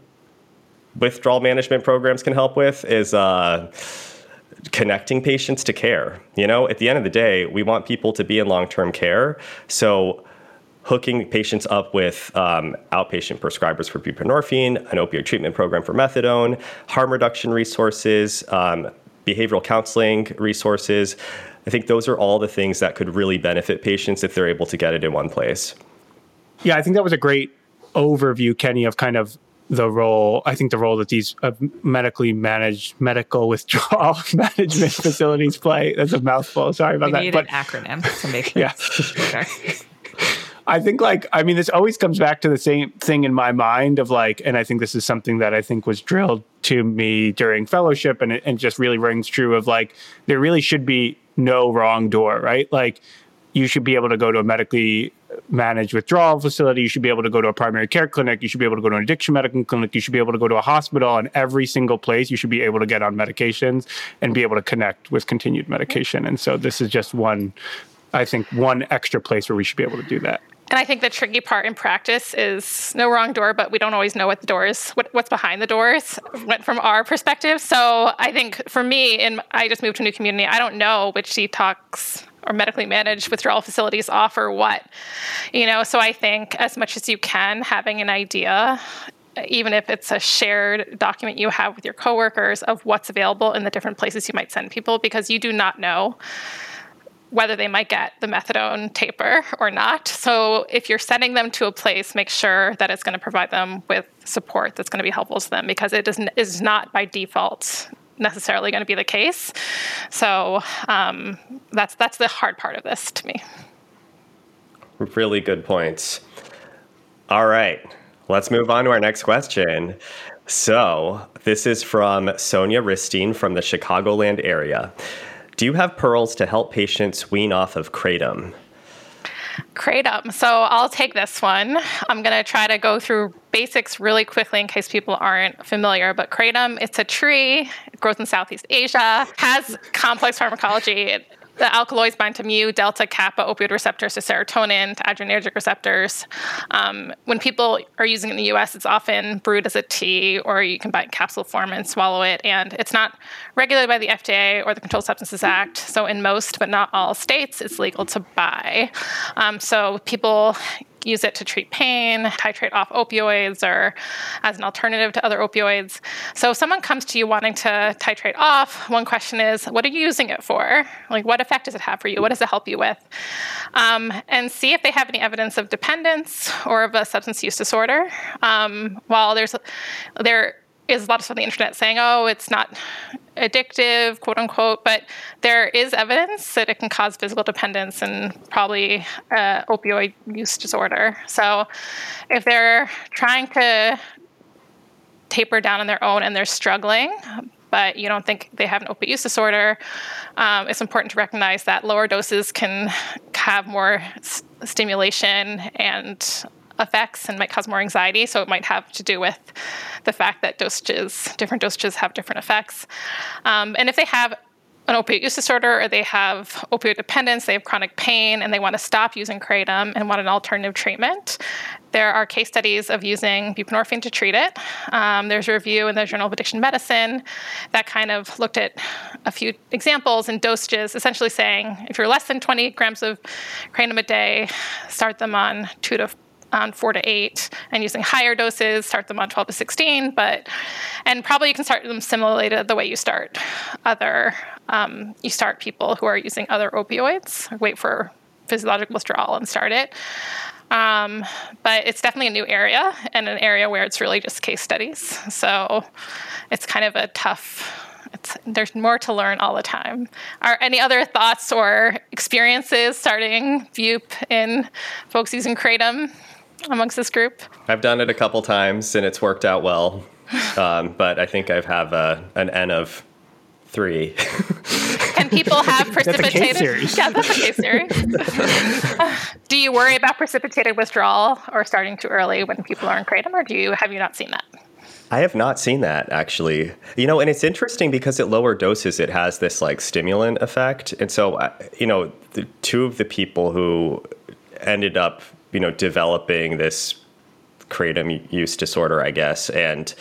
withdrawal management programs can help with is uh, connecting patients to care. You know, at the end of the day, we want people to be in long term care. So, hooking patients up with um, outpatient prescribers for buprenorphine, an opioid treatment program for methadone, harm reduction resources, um, behavioral counseling resources. I think those are all the things that could really benefit patients if they're able to get it in one place. Yeah, I think that was a great overview, Kenny, of kind of the role. I think the role that these uh, medically managed medical withdrawal management facilities play. That's a mouthful. Sorry about we that. Need but an acronym to make it. yeah. I think like I mean this always comes back to the same thing in my mind of like and I think this is something that I think was drilled to me during fellowship and it and just really rings true of like there really should be no wrong door, right? Like you should be able to go to a medically managed withdrawal facility. You should be able to go to a primary care clinic. You should be able to go to an addiction medical clinic. You should be able to go to a hospital. And every single place, you should be able to get on medications and be able to connect with continued medication. And so this is just one, I think, one extra place where we should be able to do that. And I think the tricky part in practice is no wrong door, but we don't always know what the doors, what, what's behind the doors, from our perspective. So I think for me, and I just moved to a new community, I don't know which detox or medically managed withdrawal facilities offer what, you know. So I think as much as you can, having an idea even if it's a shared document you have with your coworkers of what's available in the different places you might send people because you do not know whether they might get the methadone taper or not. So if you're sending them to a place, make sure that it's going to provide them with support that's going to be helpful to them because it is not by default necessarily going to be the case. So um, that's that's the hard part of this to me. Really good points. All right, let's move on to our next question. So this is from Sonia Ristine from the Chicagoland area. Do you have pearls to help patients wean off of kratom? Kratom. So I'll take this one. I'm going to try to go through basics really quickly in case people aren't familiar. But Kratom, it's a tree, it grows in Southeast Asia, has complex pharmacology. The alkaloids bind to mu, delta, kappa opioid receptors to serotonin, to adrenergic receptors. Um, when people are using it in the US, it's often brewed as a tea, or you can buy it in capsule form and swallow it. And it's not regulated by the FDA or the Controlled Substances Act. So, in most, but not all states, it's legal to buy. Um, so, people use it to treat pain, titrate off opioids, or as an alternative to other opioids. So if someone comes to you wanting to titrate off, one question is, what are you using it for? Like, what effect does it have for you? What does it help you with? Um, and see if they have any evidence of dependence or of a substance use disorder. Um, while there's there is a lot of stuff on the internet saying, oh, it's not addictive, quote unquote, but there is evidence that it can cause physical dependence and probably uh, opioid use disorder. So if they're trying to taper down on their own and they're struggling, but you don't think they have an opioid use disorder, um, it's important to recognize that lower doses can have more s- stimulation and effects and might cause more anxiety. So it might have to do with the fact that dosages, different dosages have different effects. Um, and if they have an opioid use disorder or they have opioid dependence, they have chronic pain, and they want to stop using kratom and want an alternative treatment. There are case studies of using buprenorphine to treat it. Um, there's a review in the Journal of Addiction Medicine that kind of looked at a few examples and dosages, essentially saying if you're less than 20 grams of kratom a day, start them on two to on four to eight and using higher doses, start them on 12 to 16, but, and probably you can start them similarly to the way you start other, um, you start people who are using other opioids, wait for physiological withdrawal and start it. Um, but it's definitely a new area and an area where it's really just case studies. So it's kind of a tough it's, there's more to learn all the time. Are any other thoughts or experiences starting Bupe in folks using Kratom? Amongst this group? I've done it a couple times and it's worked out well. Um, but I think I have a, an N of three. Can people have precipitated? That's yeah, that's a case series. do you worry about precipitated withdrawal or starting too early when people are on kratom, or do you have you not seen that? I have not seen that actually. You know, and it's interesting because at lower doses it has this like stimulant effect, and so uh, you know, the two of the people who ended up you know, developing this kratom use disorder, I guess, and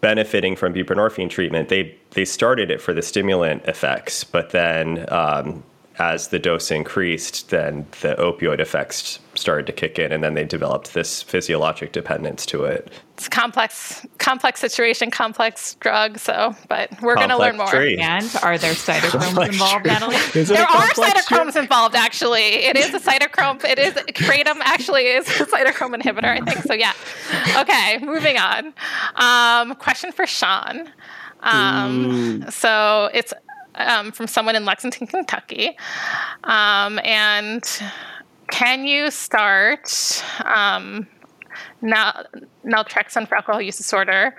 benefiting from buprenorphine treatment, they they started it for the stimulant effects, but then um, as the dose increased, then the opioid effects started to kick in, and then they developed this physiologic dependence to it. It's complex, complex situation, complex drug. So, but we're going to learn more. Tree. And are there cytochromes involved, Natalie? there are cytochromes tree? involved. Actually, it is a cytochrome. It is kratom. Actually, is a cytochrome inhibitor. I think so. Yeah. Okay, moving on. Um, question for Shawn. Um, so it's um, from someone in Lexington, Kentucky. Um, and can you start um, nal- naltrexone for alcohol use disorder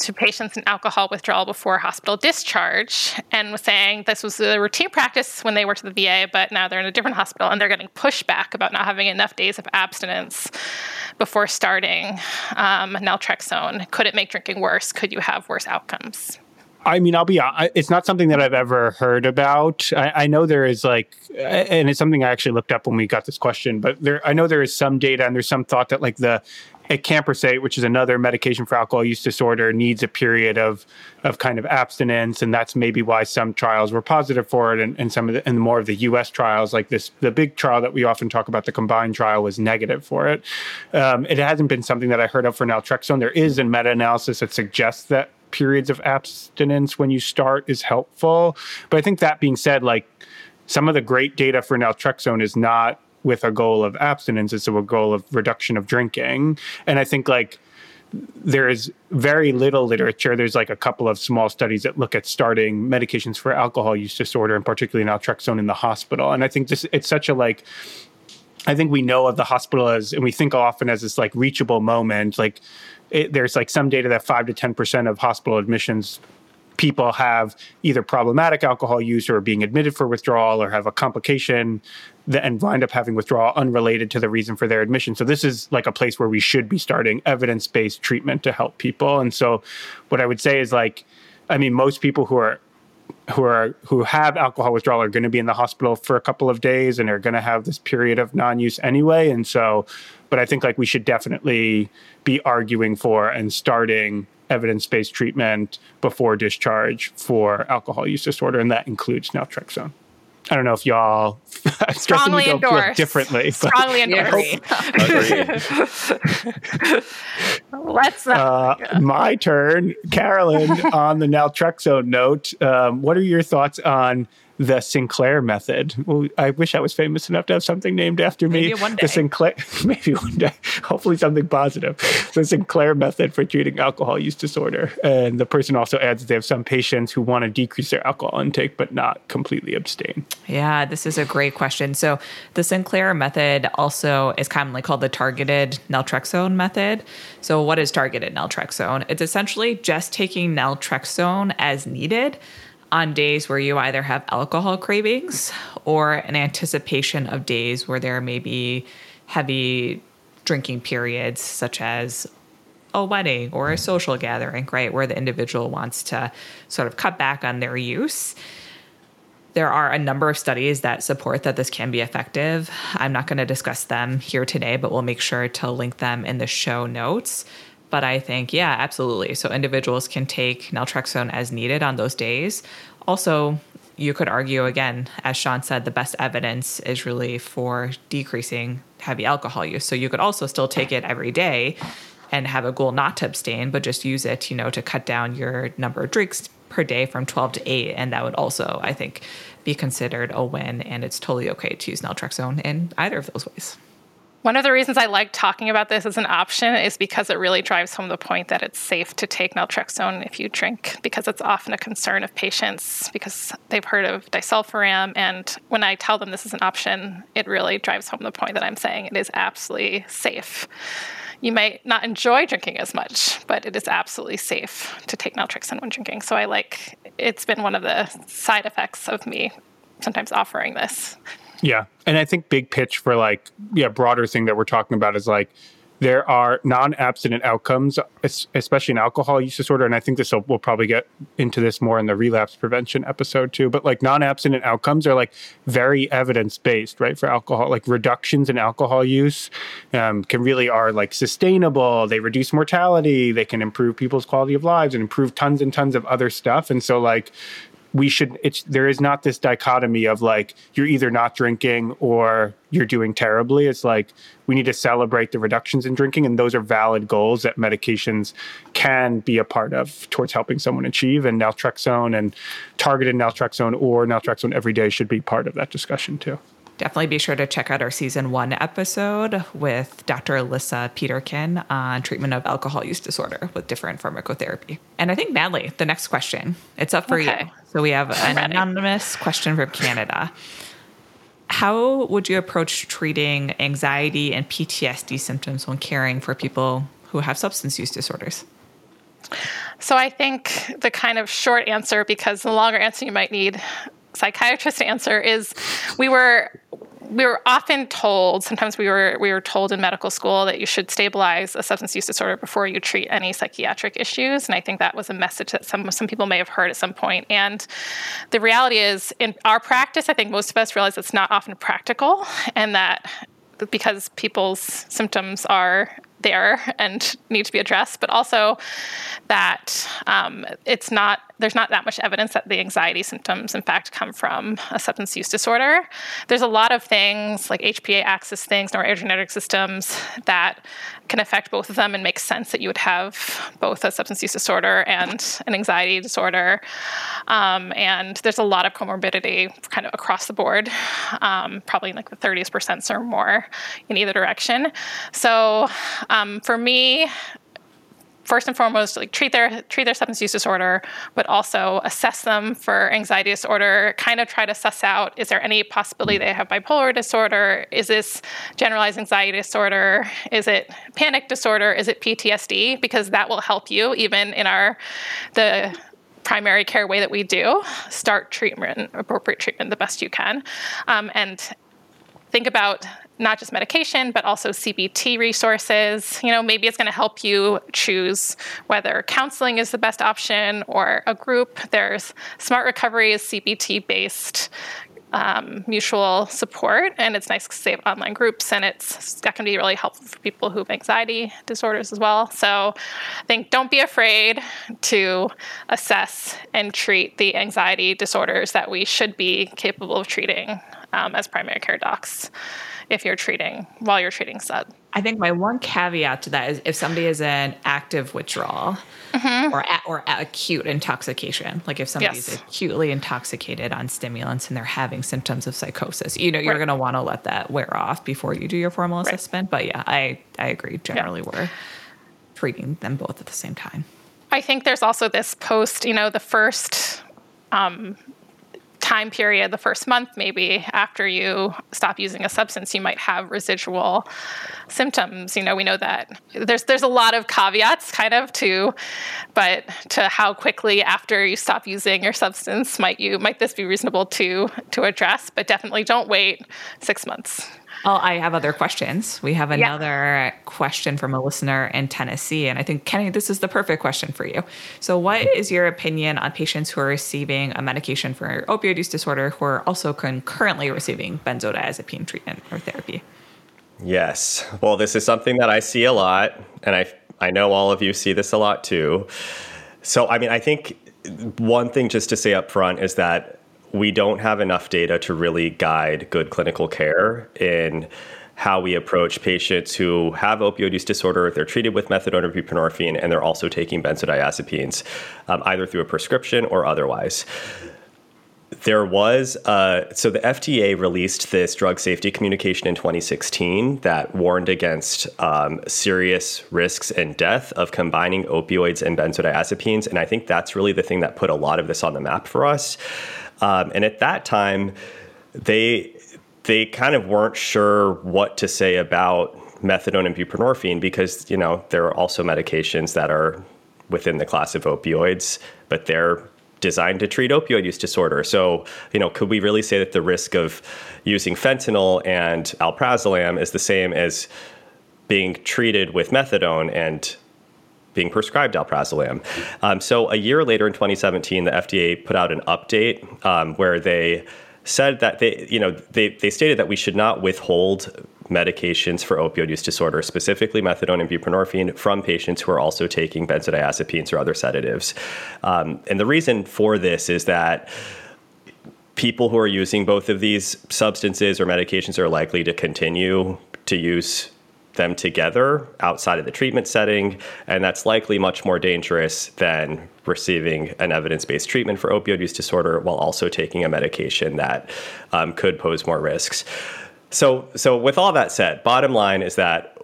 to patients in alcohol withdrawal before hospital discharge? And was saying this was a routine practice when they worked at the VA, but now they're in a different hospital and they're getting pushback about not having enough days of abstinence before starting um, naltrexone. Could it make drinking worse? Could you have worse outcomes? I mean, I'll be it's not something that I've ever heard about. I, I, know there is like, and it's something I actually looked up when we got this question, but there, I know there is some data and there's some thought that like the acamprosate, which is another medication for alcohol use disorder, needs a period of of kind of abstinence, and that's maybe why some trials were positive for it, and, and some of the and more of the U.S. trials, like this, the big trial that we often talk about, the COMBINE trial, was negative for it. Um, it hasn't been something that I heard of for naltrexone. There is a meta analysis that suggests that periods of abstinence when you start is helpful. But I think that being said, like some of the great data for naltrexone is not with a goal of abstinence, it's a goal of reduction of drinking. And I think like there is very little literature. There's like a couple of small studies that look at starting medications for alcohol use disorder, and particularly naltrexone in the hospital. And I think this it's such a like I think we know of the hospital as, and we think often as this like reachable moment. Like it, there's like some data that five to ten percent of hospital admissions people have either problematic alcohol use or being admitted for withdrawal or have a complication and wind up having withdrawal unrelated to the reason for their admission. So this is like a place where we should be starting evidence-based treatment to help people. And so what I would say is like I mean most people who are who are who have alcohol withdrawal are going to be in the hospital for a couple of days and are going to have this period of non-use anyway and so but i think like we should definitely be arguing for and starting evidence-based treatment before discharge for alcohol use disorder and that includes naltrexone I don't know if y'all strongly endorse differently. Strongly endorse. Let's. Uh, uh, my turn, Carolyn. on the naltrexone note, um, what are your thoughts on the Sinclair method. Well, I wish I was famous enough to have something named after me. Maybe one day. The Sinclair, maybe one day. Hopefully, something positive. The Sinclair method for treating alcohol use disorder. And the person also adds that they have some patients who want to decrease their alcohol intake but not completely abstain. Yeah, this is a great question. So, the Sinclair method also is commonly called the targeted naltrexone method. So, what is targeted naltrexone? It's essentially just taking naltrexone as needed on days where you either have alcohol cravings or an anticipation of days where there may be heavy drinking periods, such as a wedding or a social gathering, right, where the individual wants to sort of cut back on their use. There are a number of studies that support that this can be effective. I'm not going to discuss them here today, but we'll make sure to link them in the show notes. But I think, yeah, absolutely. So individuals can take naltrexone as needed on those days. Also, you could argue again, as Shawn said, the best evidence is really for decreasing heavy alcohol use. So you could also still take it every day and have a goal not to abstain, but just use it, you know, to cut down your number of drinks per day from 12 to 8. And that would also, I think, be considered a win. And it's totally okay to use naltrexone in either of those ways. One of the reasons I like talking about this as an option is because it really drives home the point that it's safe to take naltrexone if you drink, because it's often a concern of patients because they've heard of disulfiram. And when I tell them this is an option, it really drives home the point that I'm saying it is absolutely safe. You might not enjoy drinking as much, but it is absolutely safe to take naltrexone when drinking. So I like it's been one of the side effects of me sometimes offering this. Yeah. And I think big pitch for like, yeah, broader thing that we're talking about is like, there are non-abstinent outcomes, especially in alcohol use disorder, and I think this will we'll probably get into this more in the relapse prevention episode too. But like non-abstinent outcomes are like very evidence-based, right? For alcohol, like reductions in alcohol use um, can really are like sustainable. They reduce mortality. They can improve people's quality of lives and improve tons and tons of other stuff. And so like we should it's there is not this dichotomy of like you're either not drinking or you're doing terribly. It's like we need to celebrate the reductions in drinking and those are valid goals that medications can be a part of towards helping someone achieve and naltrexone and targeted naltrexone or naltrexone every day should be part of that discussion too definitely be sure to check out our season one episode with Dr. Alyssa Peterkin on treatment of alcohol use disorder with different pharmacotherapy. And I think, Madly, the next question, it's up for okay. you. So we have an anonymous question from Canada. How would you approach treating anxiety and PTSD symptoms when caring for people who have substance use disorders? So I think the kind of short answer, because the longer answer you might need psychiatrist answer is we were we were often told sometimes we were we were told in medical school that you should stabilize a substance use disorder before you treat any psychiatric issues. And i think that was a message that some some people may have heard at some point. And the reality is in our practice i think most of us realize it's not often practical and that because people's symptoms are there and need to be addressed, but also that um, it's not there's not that much evidence that the anxiety symptoms, in fact, come from a substance use disorder. There's a lot of things like HPA axis things, neurogenetic systems that can affect both of them and make sense that you would have both a substance use disorder and an anxiety disorder. Um, and there's a lot of comorbidity kind of across the board, um, probably like the 30s percent or more in either direction. So um, for me, first and foremost like treat their treat their substance use disorder but also assess them for anxiety disorder kind of try to suss out is there any possibility they have bipolar disorder? Is this generalized anxiety disorder? Is it panic disorder? Is it ptsd because that will help you even in our the primary care way that we do, start treatment, appropriate treatment the best you can. Um, and think about not just medication, but also CBT resources. You know, maybe it's going to help you choose whether counseling is the best option or a group. There's Smart Recovery is CBT based um, mutual support, and it's nice to have online groups, and it's that can be really helpful for people who have anxiety disorders as well. So, I think don't be afraid to assess and treat the anxiety disorders that we should be capable of treating um, as primary care docs if you're treating while you're treating SUD. I think my one caveat to that is if somebody is in active withdrawal mm-hmm. or a, or acute intoxication, like if somebody's yes. acutely intoxicated on stimulants and they're having symptoms of psychosis, you know, you're right. going to want to let that wear off before you do your formal right. assessment. But yeah, I I agree. Generally, yeah. we're treating them both at the same time. I think there's also this post, you know, the first um, time period, the first month maybe after you stop using a substance, you might have residual symptoms. You know, we know that there's there's a lot of caveats kind of to but to how quickly after you stop using your substance might you might this be reasonable to to address, but definitely don't wait 6 months. Oh, I have other questions. We have another yeah. question from a listener in Tennessee. And I think, Kenny, this is the perfect question for you. So, what is your opinion on patients who are receiving a medication for opioid use disorder who are also concurrently receiving benzodiazepine treatment or therapy? Yes. Well, this is something that I see a lot. And I, I know all of you see this a lot too. So, I mean, I think one thing just to say up front is that we don't have enough data to really guide good clinical care in how we approach patients who have opioid use disorder. They're treated with methadone or buprenorphine, and they're also taking benzodiazepines, um, either through a prescription or otherwise. There was, uh, so the FDA released this drug safety communication in 2016 that warned against um, serious risks and death of combining opioids and benzodiazepines. And I think that's really the thing that put a lot of this on the map for us. Um, and at that time, they they kind of weren't sure what to say about methadone and buprenorphine because you know there are also medications that are within the class of opioids, but they're designed to treat opioid use disorder. So, you know, could we really say that the risk of using fentanyl and alprazolam is the same as being treated with methadone and being prescribed alprazolam. Um, so a year later in 2017, the FDA put out an update um, where they said that they, you know, they, they stated that we should not withhold medications for opioid use disorder, specifically methadone and buprenorphine, from patients who are also taking benzodiazepines or other sedatives. Um, and the reason for this is that people who are using both of these substances or medications are likely to continue to use them together outside of the treatment setting, and that's likely much more dangerous than receiving an evidence based treatment for opioid use disorder while also taking a medication that um, could pose more risks. So, so, with all that said, bottom line is that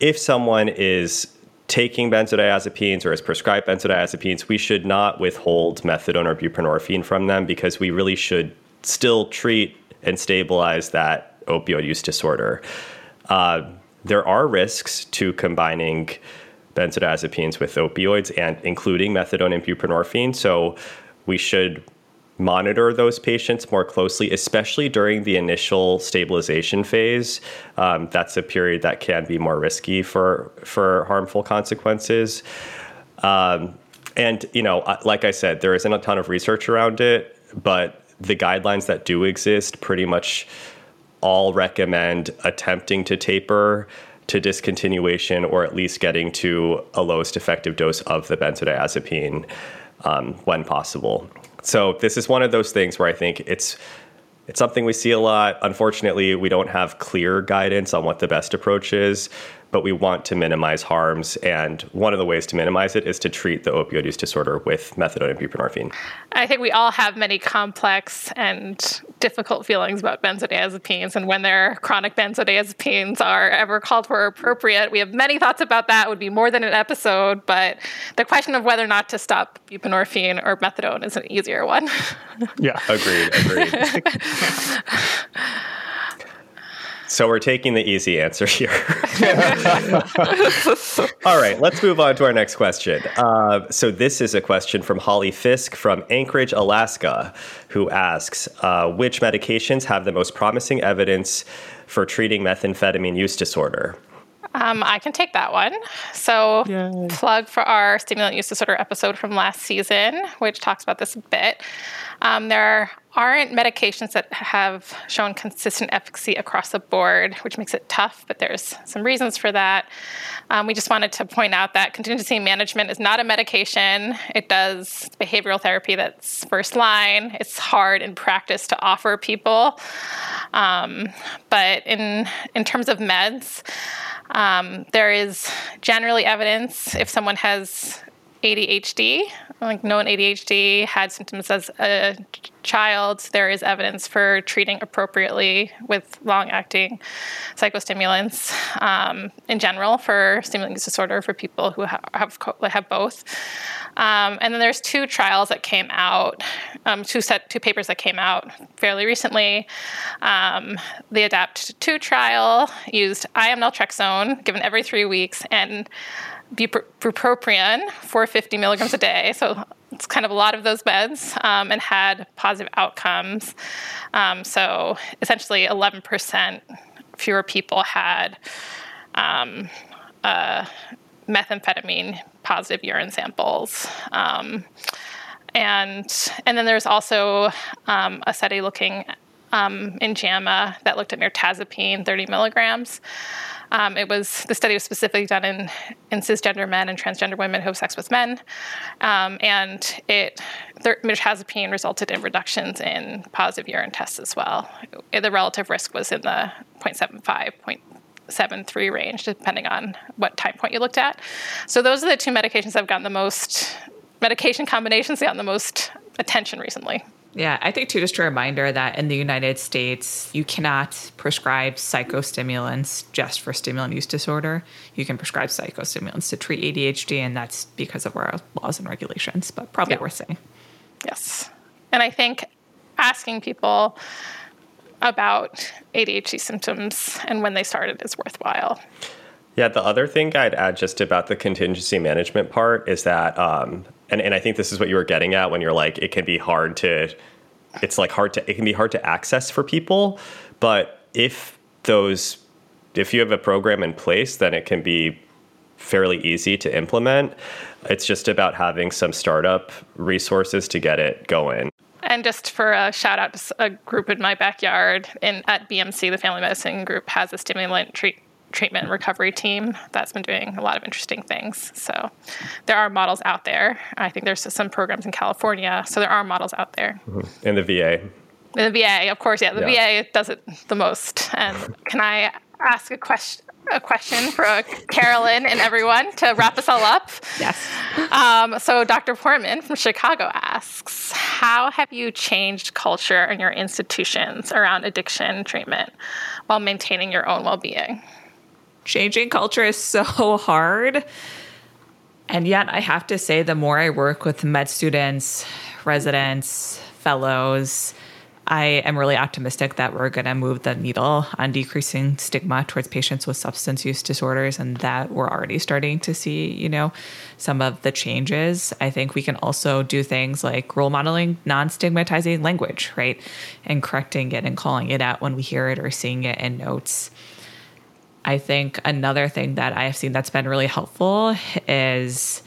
if someone is taking benzodiazepines or is prescribed benzodiazepines, we should not withhold methadone or buprenorphine from them because we really should still treat and stabilize that opioid use disorder. Uh, there are risks to combining benzodiazepines with opioids and including methadone and buprenorphine. So we should monitor those patients more closely, especially during the initial stabilization phase. Um, that's a period that can be more risky for for harmful consequences. Um, and you know, like I said, there isn't a ton of research around it, but the guidelines that do exist pretty much all recommend attempting to taper to discontinuation or at least getting to a lowest effective dose of the benzodiazepine um, when possible. So this is one of those things where I think it's it's something we see a lot. Unfortunately, we don't have clear guidance on what the best approach is but we want to minimize harms. And one of the ways to minimize it is to treat the opioid use disorder with methadone and buprenorphine. I think we all have many complex and difficult feelings about benzodiazepines. And when their chronic benzodiazepines are ever called for appropriate, we have many thoughts about that. It would be more than an episode. But the question of whether or not to stop buprenorphine or methadone is an easier one. yeah. Agreed. Agreed. So we're taking the easy answer here. All right, let's move on to our next question. Uh, so this is a question from Holly Fisk from Anchorage, Alaska, who asks, uh, which medications have the most promising evidence for treating methamphetamine use disorder? Um, I can take that one. So, Yay. plug for our stimulant use disorder episode from last season, which talks about this a bit. Um, there aren't medications that have shown consistent efficacy across the board, which makes it tough, but there's some reasons for that. Um, we just wanted to point out that contingency management is not a medication. It does behavioral therapy that's first line. It's hard in practice to offer people. Um, but in, in terms of meds, um, there is generally evidence if someone has ADHD, like known ADHD, had symptoms as a child, there is evidence for treating appropriately with long acting psychostimulants um, in general for stimulant use disorder for people who have, have, have both. Um, and then there's two trials that came out, um, two set two papers that came out fairly recently. Um, the ADAPT 2 trial used IM naltrexone given every three weeks and bupropion, 450 milligrams a day. So it's kind of a lot of those meds um, and had positive outcomes. Um, so essentially, 11% fewer people had um, uh, methamphetamine positive urine samples. Um, and, and then there's also um, a study looking um, in JAMA that looked at mirtazapine, 30 milligrams. Um, it was the study was specifically done in, in cisgender men and transgender women who have sex with men, um, and it mirtazapine resulted in reductions in positive urine tests as well. The relative risk was in the 0.75, 0.73 range, depending on what time point you looked at. So those are the two medications that have gotten the most medication combinations gotten the most attention recently. Yeah, I think too, just a reminder that in the United States, you cannot prescribe psychostimulants just for stimulant use disorder. You can prescribe psychostimulants to treat ADHD, and that's because of our laws and regulations, but probably yeah. worth saying. Yes. And I think asking people about ADHD symptoms and when they started is worthwhile. Yeah, the other thing I'd add just about the contingency management part is that um, and, and I think this is what you were getting at when you're like, it can be hard to, it's like hard to, it can be hard to access for people. But if those, if you have a program in place, then it can be fairly easy to implement. It's just about having some startup resources to get it going. And just for a shout out to a group in my backyard in at BMC, the Family Medicine Group has a stimulant treat treatment and recovery team that's been doing a lot of interesting things. So there are models out there. I think there's some programs in California. So there are models out there. Mm-hmm. In the VA. In the VA, of course, yeah. The yeah. VA does it the most. And can I ask a question? A question for Carolyn and everyone to wrap us all up. Yes. Um, so, Dr. Portman from Chicago asks How have you changed culture in your institutions around addiction treatment while maintaining your own well being? Changing culture is so hard. And yet, I have to say, the more I work with med students, residents, fellows, I am really optimistic that we're going to move the needle on decreasing stigma towards patients with substance use disorders and that we're already starting to see, you know, some of the changes. I think we can also do things like role modeling non-stigmatizing language, right? And correcting it and calling it out when we hear it or seeing it in notes. I think another thing that I have seen that's been really helpful is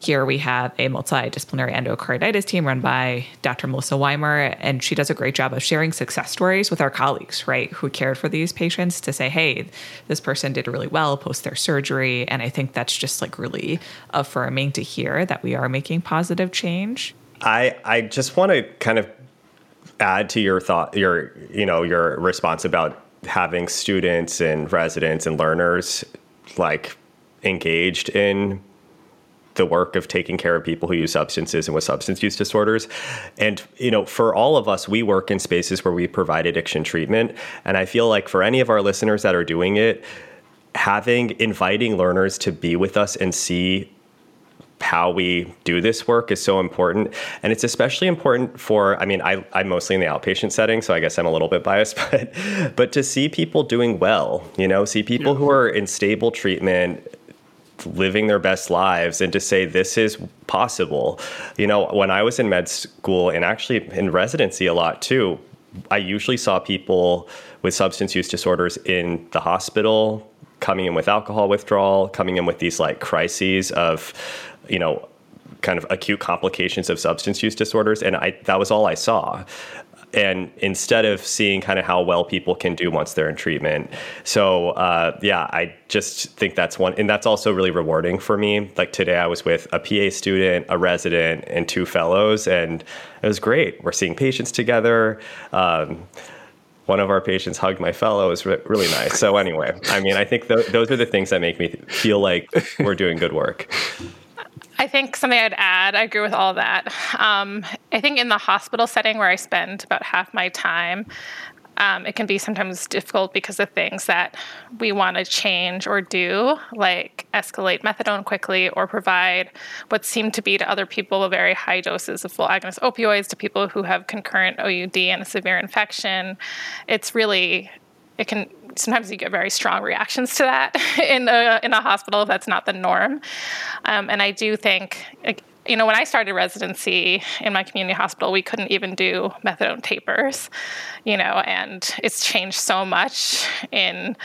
here we have a multidisciplinary endocarditis team run by Dr. Melissa Weimer, and she does a great job of sharing success stories with our colleagues, right, who cared for these patients to say, hey, this person did really well post their surgery. And I think that's just like really affirming to hear that we are making positive change. I, I just want to kind of add to your thought, your, you know, your response about having students and residents and learners like engaged in the work of taking care of people who use substances and with substance use disorders. And, you know, for all of us, we work in spaces where we provide addiction treatment. And I feel like for any of our listeners that are doing it, having inviting learners to be with us and see how we do this work is so important. And it's especially important for, I mean, I, I'm mostly in the outpatient setting, so I guess I'm a little bit biased, but, but to see people doing well, you know, see people yeah. who are in stable treatment, living their best lives and to say this is possible. You know, when I was in med school and actually in residency a lot too, I usually saw people with substance use disorders in the hospital coming in with alcohol withdrawal, coming in with these like crises of, you know, kind of acute complications of substance use disorders and I that was all I saw and instead of seeing kind of how well people can do once they're in treatment so uh, yeah i just think that's one and that's also really rewarding for me like today i was with a pa student a resident and two fellows and it was great we're seeing patients together um, one of our patients hugged my fellow. It was re- really nice. So anyway, I mean, I think th- those are the things that make me feel like we're doing good work. I think something I'd add, I agree with all that. Um, I think in the hospital setting where I spend about half my time, um, it can be sometimes difficult because of things that we want to change or do, like escalate methadone quickly or provide what seem to be to other people very high doses of full agonist opioids to people who have concurrent OUD and a severe infection. It's really, it can sometimes you get very strong reactions to that in a in a hospital. That's not the norm, um, and I do think. You know, when I started residency in my community hospital, we couldn't even do methadone tapers, you know, and it's changed so much in,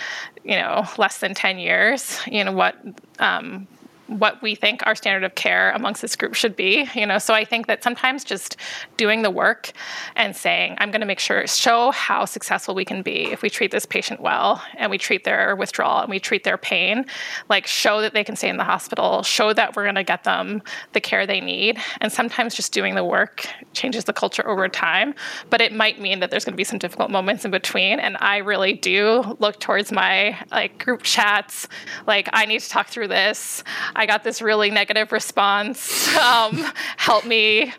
you know, less than 10 years. You know, what um, what we think our standard of care amongst this group should be you know? So i think that sometimes just doing the work and saying i'm going to make sure show how successful we can be if we treat this patient well and we treat their withdrawal and we treat their pain like show that they can stay in the hospital show that we're going to get them the care they need. And sometimes just doing the work changes the culture over time but it might mean that there's going to be some difficult moments in between. And i really do look towards my like group chats like i need to talk through this I got this really negative response. Um, help me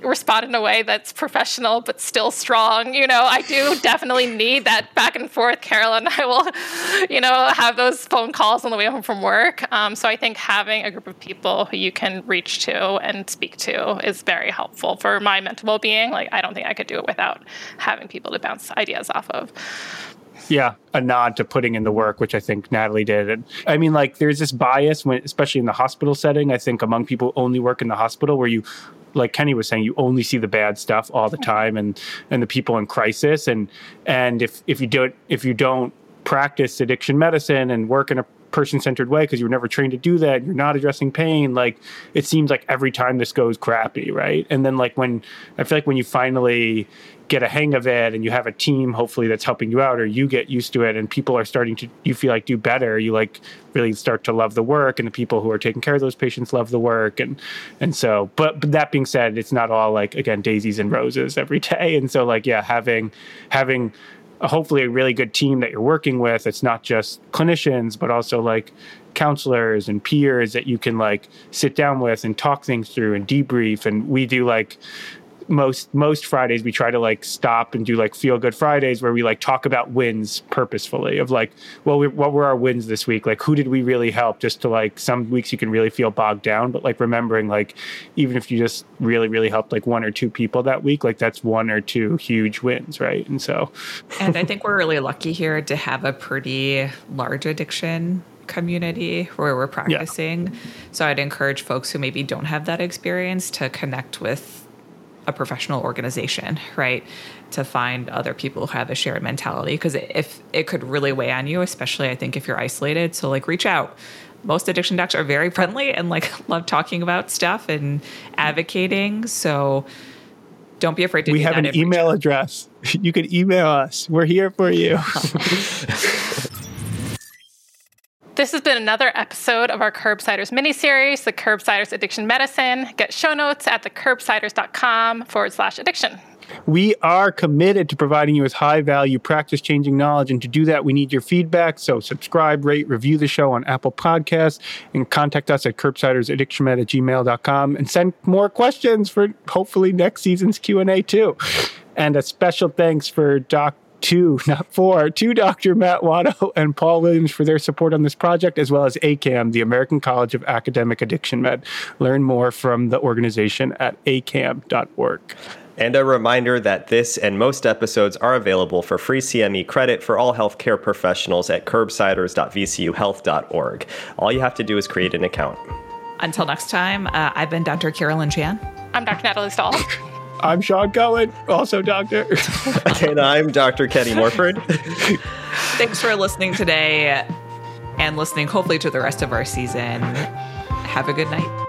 respond in a way that's professional but still strong. You know, I do definitely need that back and forth. Carolyn I will, you know, have those phone calls on the way home from work. Um, so I think having a group of people who you can reach to and speak to is very helpful for my mental well being. Like, I don't think I could do it without having people to bounce ideas off of. Yeah, a nod to putting in the work, which I think Natalie did. And I mean, like, there's this bias when, especially in the hospital setting. I think among people who only work in the hospital, where you, like Kenny was saying, you only see the bad stuff all the time, and and the people in crisis. And and if if you don't if you don't practice addiction medicine and work in a person centered way because you were never trained to do that. You're not addressing pain. Like it seems like every time this goes crappy, right? And then like when I feel like when you finally get a hang of it and you have a team hopefully that's helping you out or you get used to it and people are starting to you feel like do better. You like really start to love the work and the people who are taking care of those patients love the work and and so but but that being said it's not all like again daisies and roses every day. And so like yeah having having a, hopefully a really good team that you're working with it's not just clinicians but also like counselors and peers that you can like sit down with and talk things through and debrief. And we do like most most Fridays we try to like stop and do like feel good Fridays where we like talk about wins purposefully of like well we, what were our wins this week like who did we really help just to like some weeks you can really feel bogged down but like remembering like even if you just really really helped like one or two people that week like that's one or two huge wins right and so and I think we're really lucky here to have a pretty large addiction community where we're practicing. Yeah. So I'd encourage folks who maybe don't have that experience to connect with a professional organization, right? To find other people who have a shared mentality. Because if it could really weigh on you, especially I think if you're isolated. So, like, reach out. Most addiction docs are very friendly and like love talking about stuff and advocating. So, don't be afraid to we have an email address you can email us we're here for you This has been another episode of our Curbsiders mini-series, the Curbsiders Addiction Medicine. Get show notes at thecurbsiders.com forward slash addiction. We are committed to providing you with high value, practice changing knowledge. And to do that, we need your feedback. So subscribe, rate, review the show on Apple Podcasts, and contact us at curbsidersaddictionmed at gmail.com and send more questions for hopefully next season's Q&A too. And a special thanks for Doc to, not for, to Dr. Matt Watto and Paul Williams for their support on this project, as well as ACAM, the American College of Academic Addiction Med. Learn more from the organization at acam.org. And a reminder that this and most episodes are available for free CME credit for all healthcare professionals at curbsiders.vcuhealth.org. All you have to do is create an account. Until next time, uh, I've been Dr. Carolyn Chan. I'm Dr. Natalie Stahl. I'm Shawn Cohen, also doctor. and I'm Dr. Kenny Morford. Thanks for listening today and listening, hopefully, to the rest of our season. Have a good night.